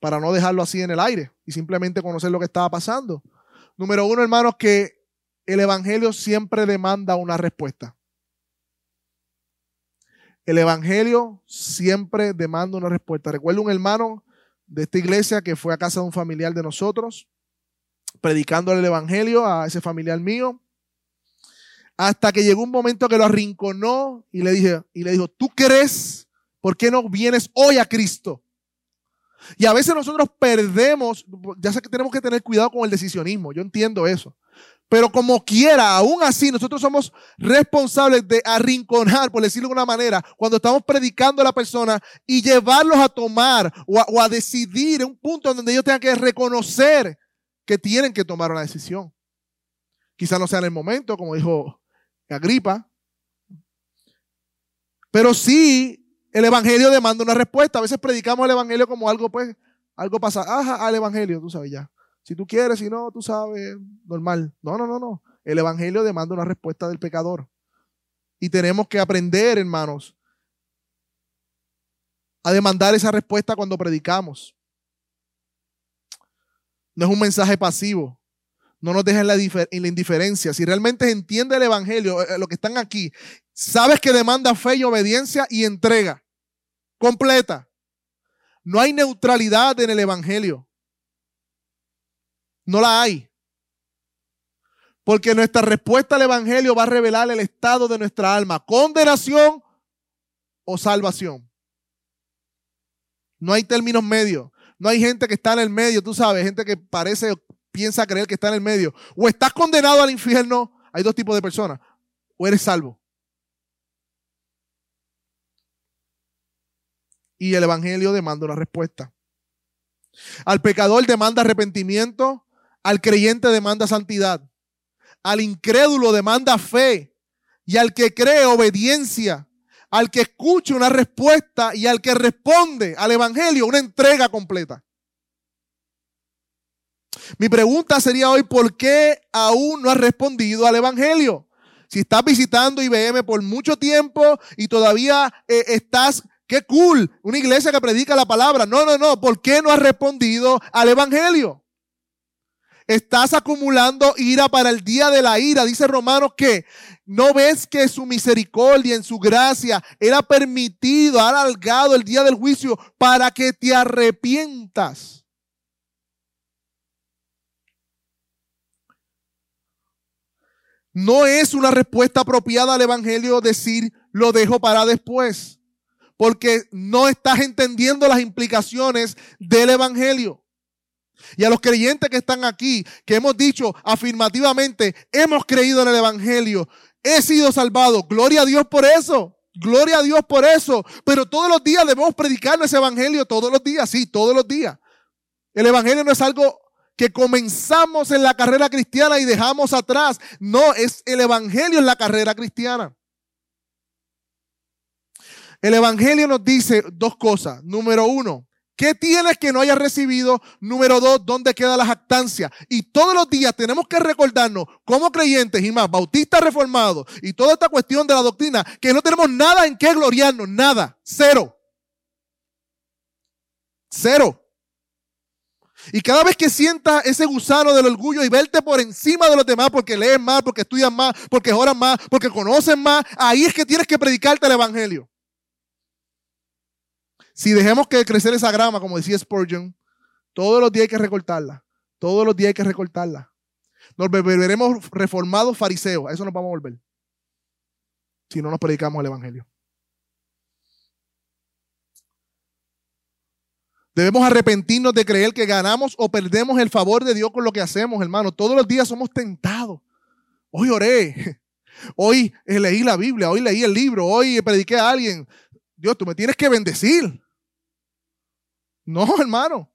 Para no dejarlo así en el aire y simplemente conocer lo que estaba pasando. Número uno, hermanos, que el Evangelio siempre demanda una respuesta. El Evangelio siempre demanda una respuesta. Recuerdo un hermano de esta iglesia que fue a casa de un familiar de nosotros, predicando el Evangelio a ese familiar mío, hasta que llegó un momento que lo arrinconó y le, dije, y le dijo, ¿tú crees? ¿Por qué no vienes hoy a Cristo? Y a veces nosotros perdemos, ya sé que tenemos que tener cuidado con el decisionismo, yo entiendo eso. Pero como quiera, aún así, nosotros somos responsables de arrinconar, por decirlo de una manera, cuando estamos predicando a la persona y llevarlos a tomar o a, decidir en un punto donde ellos tengan que reconocer que tienen que tomar una decisión. Quizá no sea en el momento, como dijo Agripa, pero sí el Evangelio demanda una respuesta. A veces predicamos el Evangelio como algo, pues, algo pasa, ajá, al Evangelio, tú sabes ya. Si tú quieres, si no, tú sabes, normal. No, no, no, no. El Evangelio demanda una respuesta del pecador. Y tenemos que aprender, hermanos, a demandar esa respuesta cuando predicamos. No es un mensaje pasivo. No nos la, en la indiferencia. Si realmente entiende el Evangelio, eh, lo que están aquí, sabes que demanda fe y obediencia y entrega completa. No hay neutralidad en el Evangelio. No la hay. Porque nuestra respuesta al Evangelio va a revelar el estado de nuestra alma, condenación o salvación. No hay términos medios. No hay gente que está en el medio, tú sabes, gente que parece, piensa creer que está en el medio. O estás condenado al infierno, hay dos tipos de personas, o eres salvo. Y el Evangelio demanda una respuesta. Al pecador demanda arrepentimiento, al creyente demanda santidad. Al incrédulo demanda fe. Y al que cree obediencia. Al que escucha una respuesta y al que responde al Evangelio una entrega completa. Mi pregunta sería hoy, ¿por qué aún no has respondido al Evangelio? Si estás visitando IBM por mucho tiempo y todavía eh, estás, qué cool, una iglesia que predica la palabra. No, no, no, ¿por qué no has respondido al Evangelio? Estás acumulando ira para el día de la ira. Dice Romanos que no ves que su misericordia, en su gracia, era permitido, ha alargado el día del juicio para que te arrepientas. No es una respuesta apropiada al Evangelio decir lo dejo para después, porque no estás entendiendo las implicaciones del Evangelio. Y a los creyentes que están aquí, que hemos dicho afirmativamente, hemos creído en el Evangelio, he sido salvado. Gloria a Dios por eso. Gloria a Dios por eso. Pero todos los días debemos predicar ese Evangelio, todos los días, sí, todos los días. El Evangelio no es algo que comenzamos en la carrera cristiana y dejamos atrás. No, es el Evangelio en la carrera cristiana. El Evangelio nos dice dos cosas. Número uno, ¿Qué tienes que no hayas recibido? Número dos, ¿dónde queda la jactancia? Y todos los días tenemos que recordarnos, como creyentes y más, bautistas reformados y toda esta cuestión de la doctrina, que no tenemos nada en qué gloriarnos, nada, cero. Cero. Y cada vez que sientas ese gusano del orgullo y verte por encima de los demás porque lees más, porque estudias más, porque oras más, porque conoces más, ahí es que tienes que predicarte el Evangelio. Si dejemos que crecer esa grama, como decía Spurgeon, todos los días hay que recortarla. Todos los días hay que recortarla. Nos volveremos reformados fariseos. A eso nos vamos a volver. Si no nos predicamos el Evangelio. Debemos arrepentirnos de creer que ganamos o perdemos el favor de Dios con lo que hacemos, hermano. Todos los días somos tentados. Hoy oré. Hoy leí la Biblia. Hoy leí el libro. Hoy prediqué a alguien. Dios, tú me tienes que bendecir. No, hermano.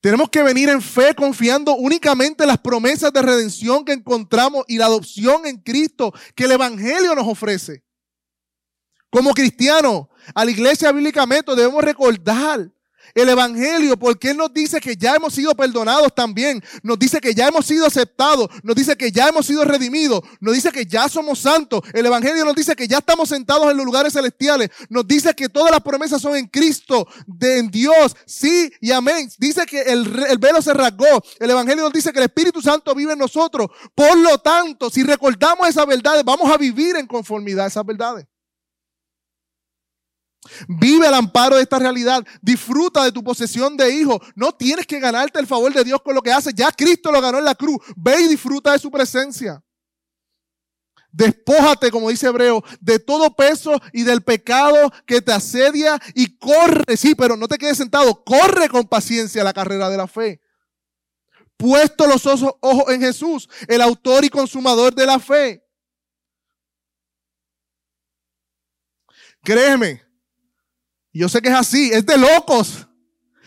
Tenemos que venir en fe confiando únicamente en las promesas de redención que encontramos y la adopción en Cristo que el Evangelio nos ofrece. Como cristianos, a la iglesia bíblica debemos recordar el Evangelio, porque Él nos dice que ya hemos sido perdonados también, nos dice que ya hemos sido aceptados, nos dice que ya hemos sido redimidos, nos dice que ya somos santos, el Evangelio nos dice que ya estamos sentados en los lugares celestiales, nos dice que todas las promesas son en Cristo, de en Dios, sí y amén. Dice que el, el velo se rasgó, el Evangelio nos dice que el Espíritu Santo vive en nosotros. Por lo tanto, si recordamos esas verdades, vamos a vivir en conformidad a esas verdades. Vive al amparo de esta realidad. Disfruta de tu posesión de hijo. No tienes que ganarte el favor de Dios con lo que haces. Ya Cristo lo ganó en la cruz. Ve y disfruta de su presencia. Despójate, como dice Hebreo, de todo peso y del pecado que te asedia y corre. Sí, pero no te quedes sentado. Corre con paciencia la carrera de la fe. Puesto los ojos en Jesús, el autor y consumador de la fe. Créeme, yo sé que es así, es de locos.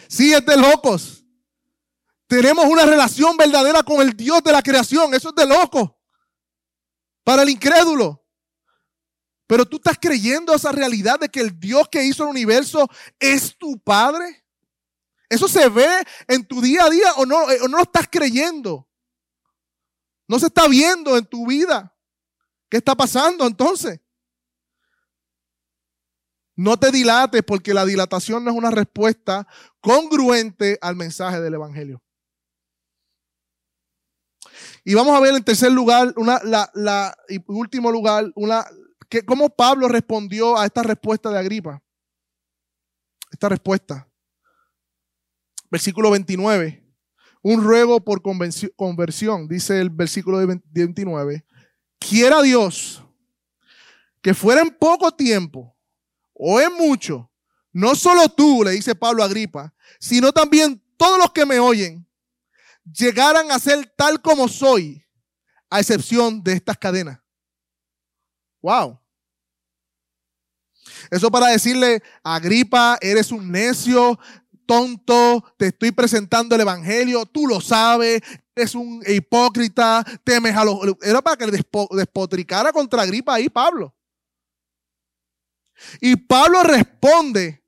Sí, es de locos. Tenemos una relación verdadera con el Dios de la creación. Eso es de locos. Para el incrédulo. Pero tú estás creyendo esa realidad de que el Dios que hizo el universo es tu Padre. ¿Eso se ve en tu día a día o no, o no lo estás creyendo? No se está viendo en tu vida. ¿Qué está pasando entonces? No te dilates porque la dilatación no es una respuesta congruente al mensaje del Evangelio. Y vamos a ver en tercer lugar, una, la, la, y último lugar, una, que, cómo Pablo respondió a esta respuesta de Agripa. Esta respuesta. Versículo 29. Un ruego por conversión, dice el versículo 29. Quiera Dios que fuera en poco tiempo o es mucho, no solo tú, le dice Pablo a Agripa, sino también todos los que me oyen, llegaran a ser tal como soy, a excepción de estas cadenas. Wow. Eso para decirle, Agripa, eres un necio, tonto, te estoy presentando el evangelio, tú lo sabes, eres un hipócrita, temes a los... Era para que despotricara contra Agripa ahí, Pablo. Y Pablo responde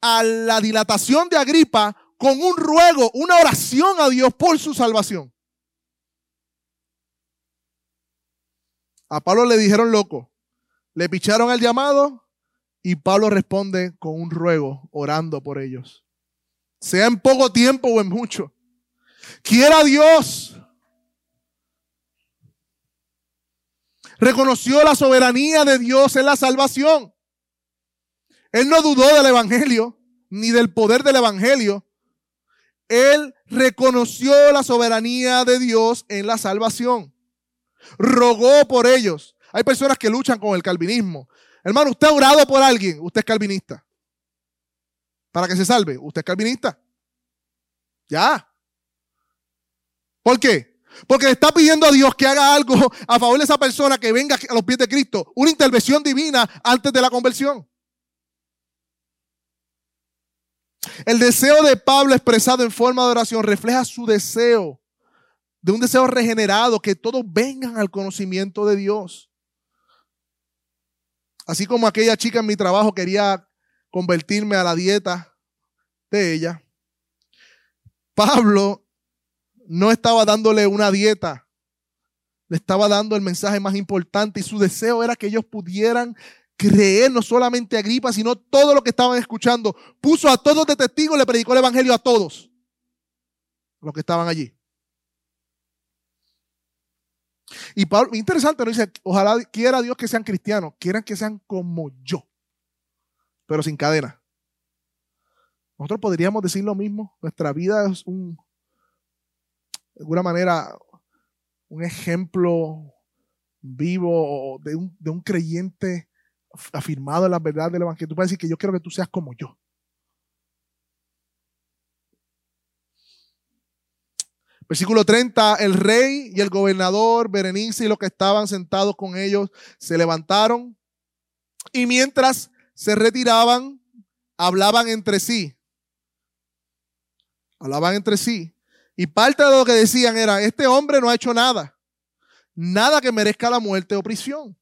a la dilatación de Agripa con un ruego, una oración a Dios por su salvación. A Pablo le dijeron loco, le picharon el llamado y Pablo responde con un ruego, orando por ellos. Sea en poco tiempo o en mucho. Quiera Dios. Reconoció la soberanía de Dios en la salvación. Él no dudó del Evangelio, ni del poder del Evangelio. Él reconoció la soberanía de Dios en la salvación. Rogó por ellos. Hay personas que luchan con el calvinismo. Hermano, usted ha orado por alguien, usted es calvinista. Para que se salve, usted es calvinista. Ya. ¿Por qué? Porque le está pidiendo a Dios que haga algo a favor de esa persona que venga a los pies de Cristo. Una intervención divina antes de la conversión. El deseo de Pablo expresado en forma de oración refleja su deseo de un deseo regenerado, que todos vengan al conocimiento de Dios. Así como aquella chica en mi trabajo quería convertirme a la dieta de ella, Pablo no estaba dándole una dieta, le estaba dando el mensaje más importante y su deseo era que ellos pudieran creer no solamente a Gripa, sino todo lo que estaban escuchando. Puso a todos de testigos le predicó el evangelio a todos los que estaban allí. Y Pablo, interesante, no dice, ojalá quiera Dios que sean cristianos, quieran que sean como yo, pero sin cadena. Nosotros podríamos decir lo mismo. Nuestra vida es un, de alguna manera, un ejemplo vivo de un creyente afirmado en la verdad del Evangelio. Tú puedes decir que yo quiero que tú seas como yo. Versículo 30, el rey y el gobernador Berenice y los que estaban sentados con ellos se levantaron y mientras se retiraban, hablaban entre sí. Hablaban entre sí. Y parte de lo que decían era, este hombre no ha hecho nada, nada que merezca la muerte o prisión.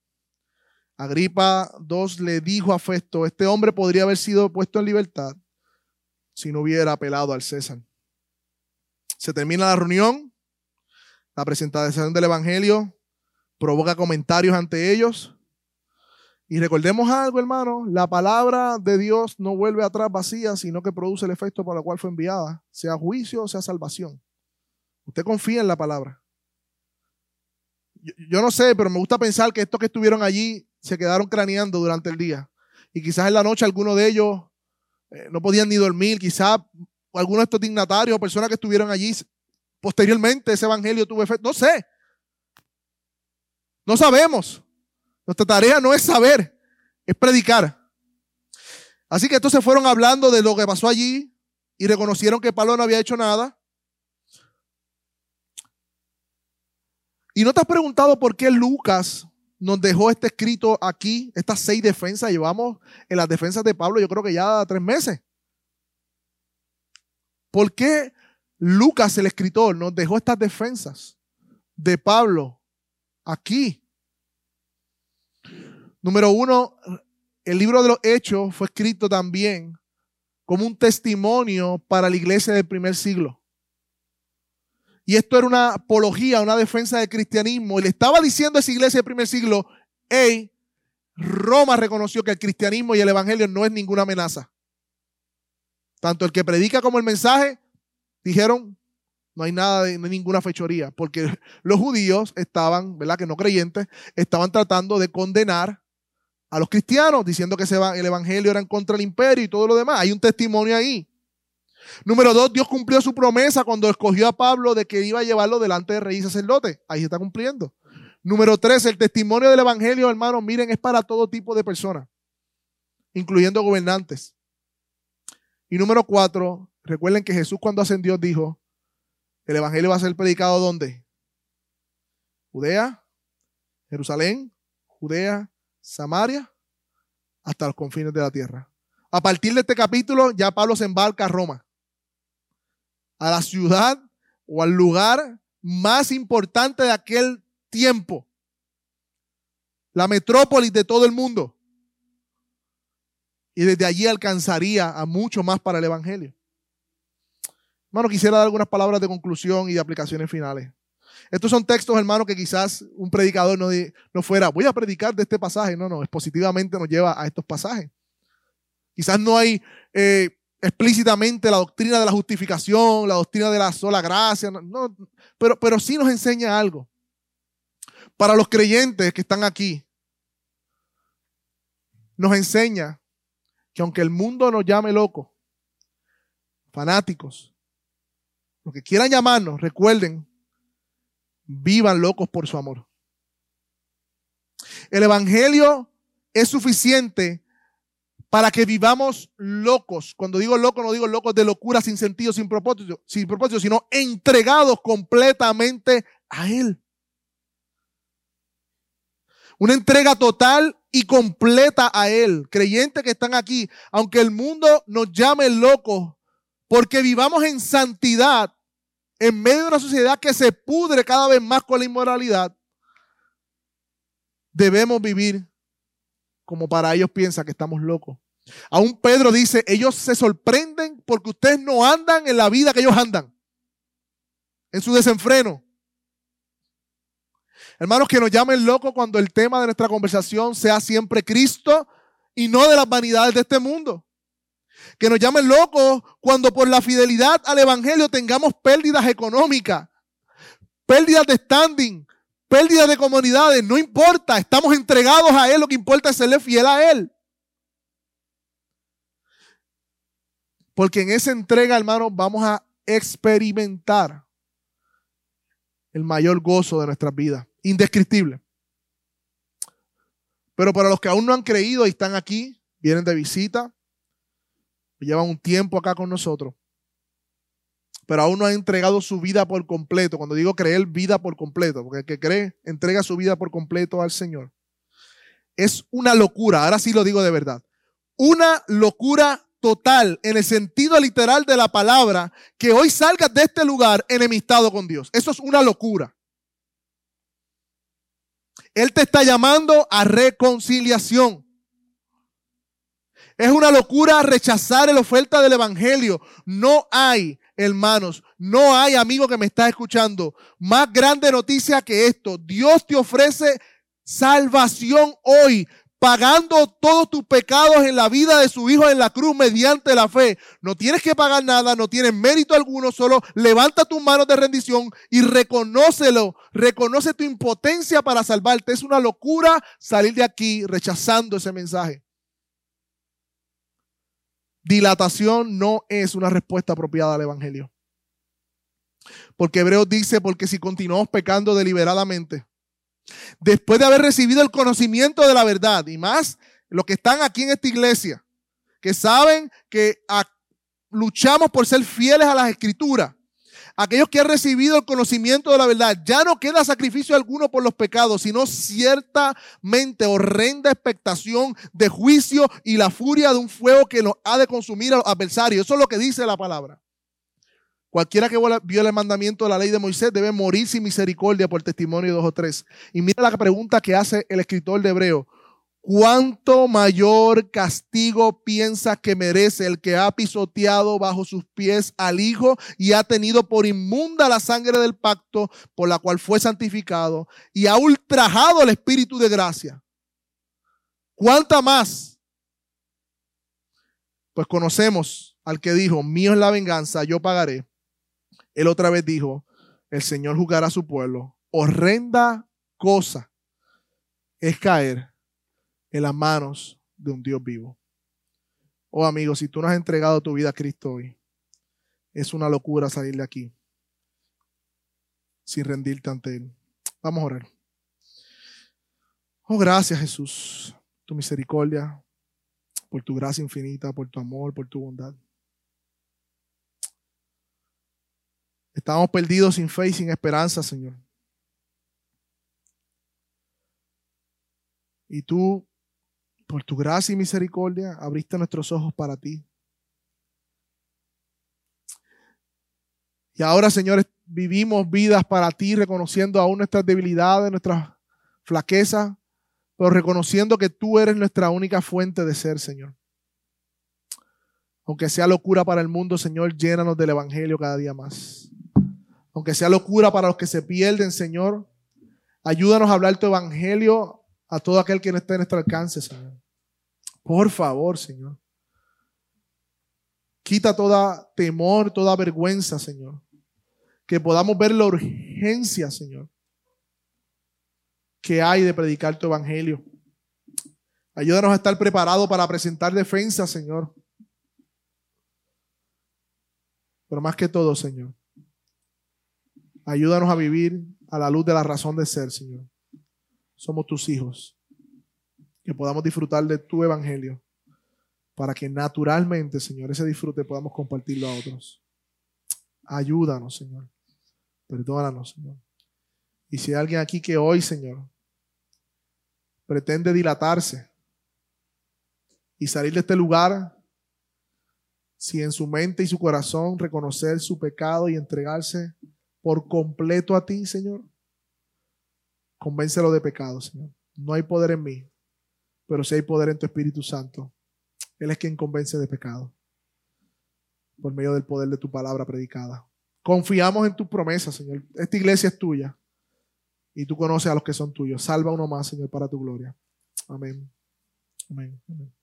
Agripa II le dijo a Festo, este hombre podría haber sido puesto en libertad si no hubiera apelado al César. Se termina la reunión, la presentación del Evangelio provoca comentarios ante ellos. Y recordemos algo, hermano, la palabra de Dios no vuelve atrás vacía, sino que produce el efecto para el cual fue enviada, sea juicio o sea salvación. Usted confía en la palabra. Yo, no sé, pero me gusta pensar que estos que estuvieron allí se quedaron craneando durante el día. Y quizás en la noche algunos de ellos eh, no podían ni dormir, quizás algunos de estos dignatarios o personas que estuvieron allí, posteriormente ese evangelio tuvo efecto. No sé. No sabemos. Nuestra tarea no es saber, es predicar. Así que estos se fueron hablando de lo que pasó allí y reconocieron que Pablo no había hecho nada. Y no te has preguntado por qué Lucas nos dejó este escrito aquí, estas seis defensas. Llevamos en las defensas de Pablo, yo creo que ya tres meses. ¿Por qué Lucas, el escritor, nos dejó estas defensas de Pablo aquí? Número uno, el libro de los Hechos fue escrito también como un testimonio para la iglesia del primer siglo. Y esto era una apología, una defensa del cristianismo. Y le estaba diciendo a esa iglesia del primer siglo, hey, Roma reconoció que el cristianismo y el evangelio no es ninguna amenaza. Tanto el que predica como el mensaje dijeron, no hay nada de ninguna fechoría, porque los judíos estaban, ¿verdad? Que no creyentes, estaban tratando de condenar a los cristianos, diciendo que el evangelio era contra del imperio y todo lo demás. Hay un testimonio ahí. Número dos, Dios cumplió su promesa cuando escogió a Pablo de que iba a llevarlo delante de rey y sacerdote. Ahí se está cumpliendo. Número tres, el testimonio del evangelio, hermanos, miren, es para todo tipo de personas, incluyendo gobernantes. Y número cuatro, recuerden que Jesús cuando ascendió dijo, el evangelio va a ser predicado ¿dónde? Judea, Jerusalén, Judea, Samaria, hasta los confines de la tierra. A partir de este capítulo, ya Pablo se embarca a Roma, a la ciudad o al lugar más importante de aquel tiempo, la metrópolis de todo el mundo. Y desde allí alcanzaría a mucho más para el Evangelio. Hermano, quisiera dar algunas palabras de conclusión y de aplicaciones finales. Estos son textos, hermano, que quizás un predicador no, no fuera, voy a predicar de este pasaje. No, no, expositivamente nos lleva a estos pasajes. Quizás no hay eh, explícitamente la doctrina de la justificación, la doctrina de la sola gracia, pero, pero sí nos enseña algo. Para los creyentes que están aquí, nos enseña que aunque el mundo nos llame locos, fanáticos, lo que quieran llamarnos, recuerden, vivan locos por su amor. El Evangelio es suficiente para que vivamos locos. Cuando digo locos, no digo locos de locura sin sentido, sin propósito, sin propósito, sino entregados completamente a Él. Una entrega total y completa a Él. Creyentes que están aquí, aunque el mundo nos llame locos, porque vivamos en santidad, en medio de una sociedad que se pudre cada vez más con la inmoralidad, debemos vivir como para ellos piensan que estamos locos. Aún Pedro dice, ellos se sorprenden porque ustedes no andan en la vida que ellos andan, en su desenfreno. Hermanos, que nos llamen locos cuando el tema de nuestra conversación sea siempre Cristo y no de las vanidades de este mundo. Que nos llamen locos cuando por la fidelidad al Evangelio tengamos pérdidas económicas, pérdidas de standing, pérdidas de comunidades. No importa, estamos entregados a Él, lo que importa es serle fiel a Él. Porque en esa entrega, hermanos, vamos a experimentar el mayor gozo de nuestras vidas indescriptible. Pero para los que aún no han creído y están aquí, vienen de visita, llevan un tiempo acá con nosotros, pero aún no han entregado su vida por completo. Cuando digo creer, vida por completo, porque el que cree, entrega su vida por completo al Señor. Es una locura, ahora sí lo digo de verdad. Una locura total, en el sentido literal de la palabra, que hoy salgas de este lugar enemistado con Dios. Eso es una locura. Él te está llamando a reconciliación. Es una locura rechazar la oferta del Evangelio. No hay, hermanos, no hay amigo que me está escuchando. Más grande noticia que esto. Dios te ofrece salvación hoy pagando todos tus pecados en la vida de su Hijo en la cruz mediante la fe. No tienes que pagar nada, no tienes mérito alguno, solo levanta tus manos de rendición y reconócelo, reconoce tu impotencia para salvarte. Es una locura salir de aquí rechazando ese mensaje. Dilatación no es una respuesta apropiada al Evangelio. Porque Hebreos dice, porque si continuamos pecando deliberadamente, Después de haber recibido el conocimiento de la verdad, y más los que están aquí en esta iglesia, que saben que luchamos por ser fieles a las escrituras, aquellos que han recibido el conocimiento de la verdad, ya no queda sacrificio alguno por los pecados, sino ciertamente horrenda expectación de juicio y la furia de un fuego que nos ha de consumir a los adversarios. Eso es lo que dice la palabra. Cualquiera que viole el mandamiento de la ley de Moisés debe morir sin misericordia por testimonio de dos o tres. Y mira la pregunta que hace el escritor de Hebreo. ¿Cuánto mayor castigo piensa que merece el que ha pisoteado bajo sus pies al Hijo y ha tenido por inmunda la sangre del pacto por la cual fue santificado y ha ultrajado el Espíritu de gracia? ¿Cuánta más? Pues conocemos al que dijo, mío es la venganza, yo pagaré. Él otra vez dijo, el Señor juzgará a su pueblo. Horrenda cosa es caer en las manos de un Dios vivo. Oh amigo, si tú no has entregado tu vida a Cristo hoy, es una locura salir de aquí sin rendirte ante Él. Vamos a orar. Oh, gracias Jesús, tu misericordia, por tu gracia infinita, por tu amor, por tu bondad. Estábamos perdidos sin fe y sin esperanza, Señor. Y tú, por tu gracia y misericordia, abriste nuestros ojos para ti. Y ahora, Señor, vivimos vidas para ti, reconociendo aún nuestras debilidades, nuestras flaquezas, pero reconociendo que tú eres nuestra única fuente de ser, Señor. Aunque sea locura para el mundo, Señor, llénanos del Evangelio cada día más aunque sea locura para los que se pierden, Señor. Ayúdanos a hablar tu evangelio a todo aquel que no esté en nuestro alcance, Señor. Por favor, Señor. Quita toda temor, toda vergüenza, Señor. Que podamos ver la urgencia, Señor, que hay de predicar tu evangelio. Ayúdanos a estar preparados para presentar defensa, Señor. Pero más que todo, Señor, Ayúdanos a vivir a la luz de la razón de ser, Señor. Somos tus hijos. Que podamos disfrutar de tu evangelio para que naturalmente, Señor, ese disfrute podamos compartirlo a otros. Ayúdanos, Señor. Perdónanos, Señor. Y si hay alguien aquí que hoy, Señor, pretende dilatarse y salir de este lugar, si en su mente y su corazón reconocer su pecado y entregarse por completo a ti, Señor, convéncelo de pecado, Señor. No hay poder en mí, pero sí hay poder en tu Espíritu Santo. Él es quien convence de pecado por medio del poder de tu palabra predicada. Confiamos en tu promesa, Señor. Esta iglesia es tuya y tú conoces a los que son tuyos. Salva uno más, Señor, para tu gloria. Amén. Amén. Amén.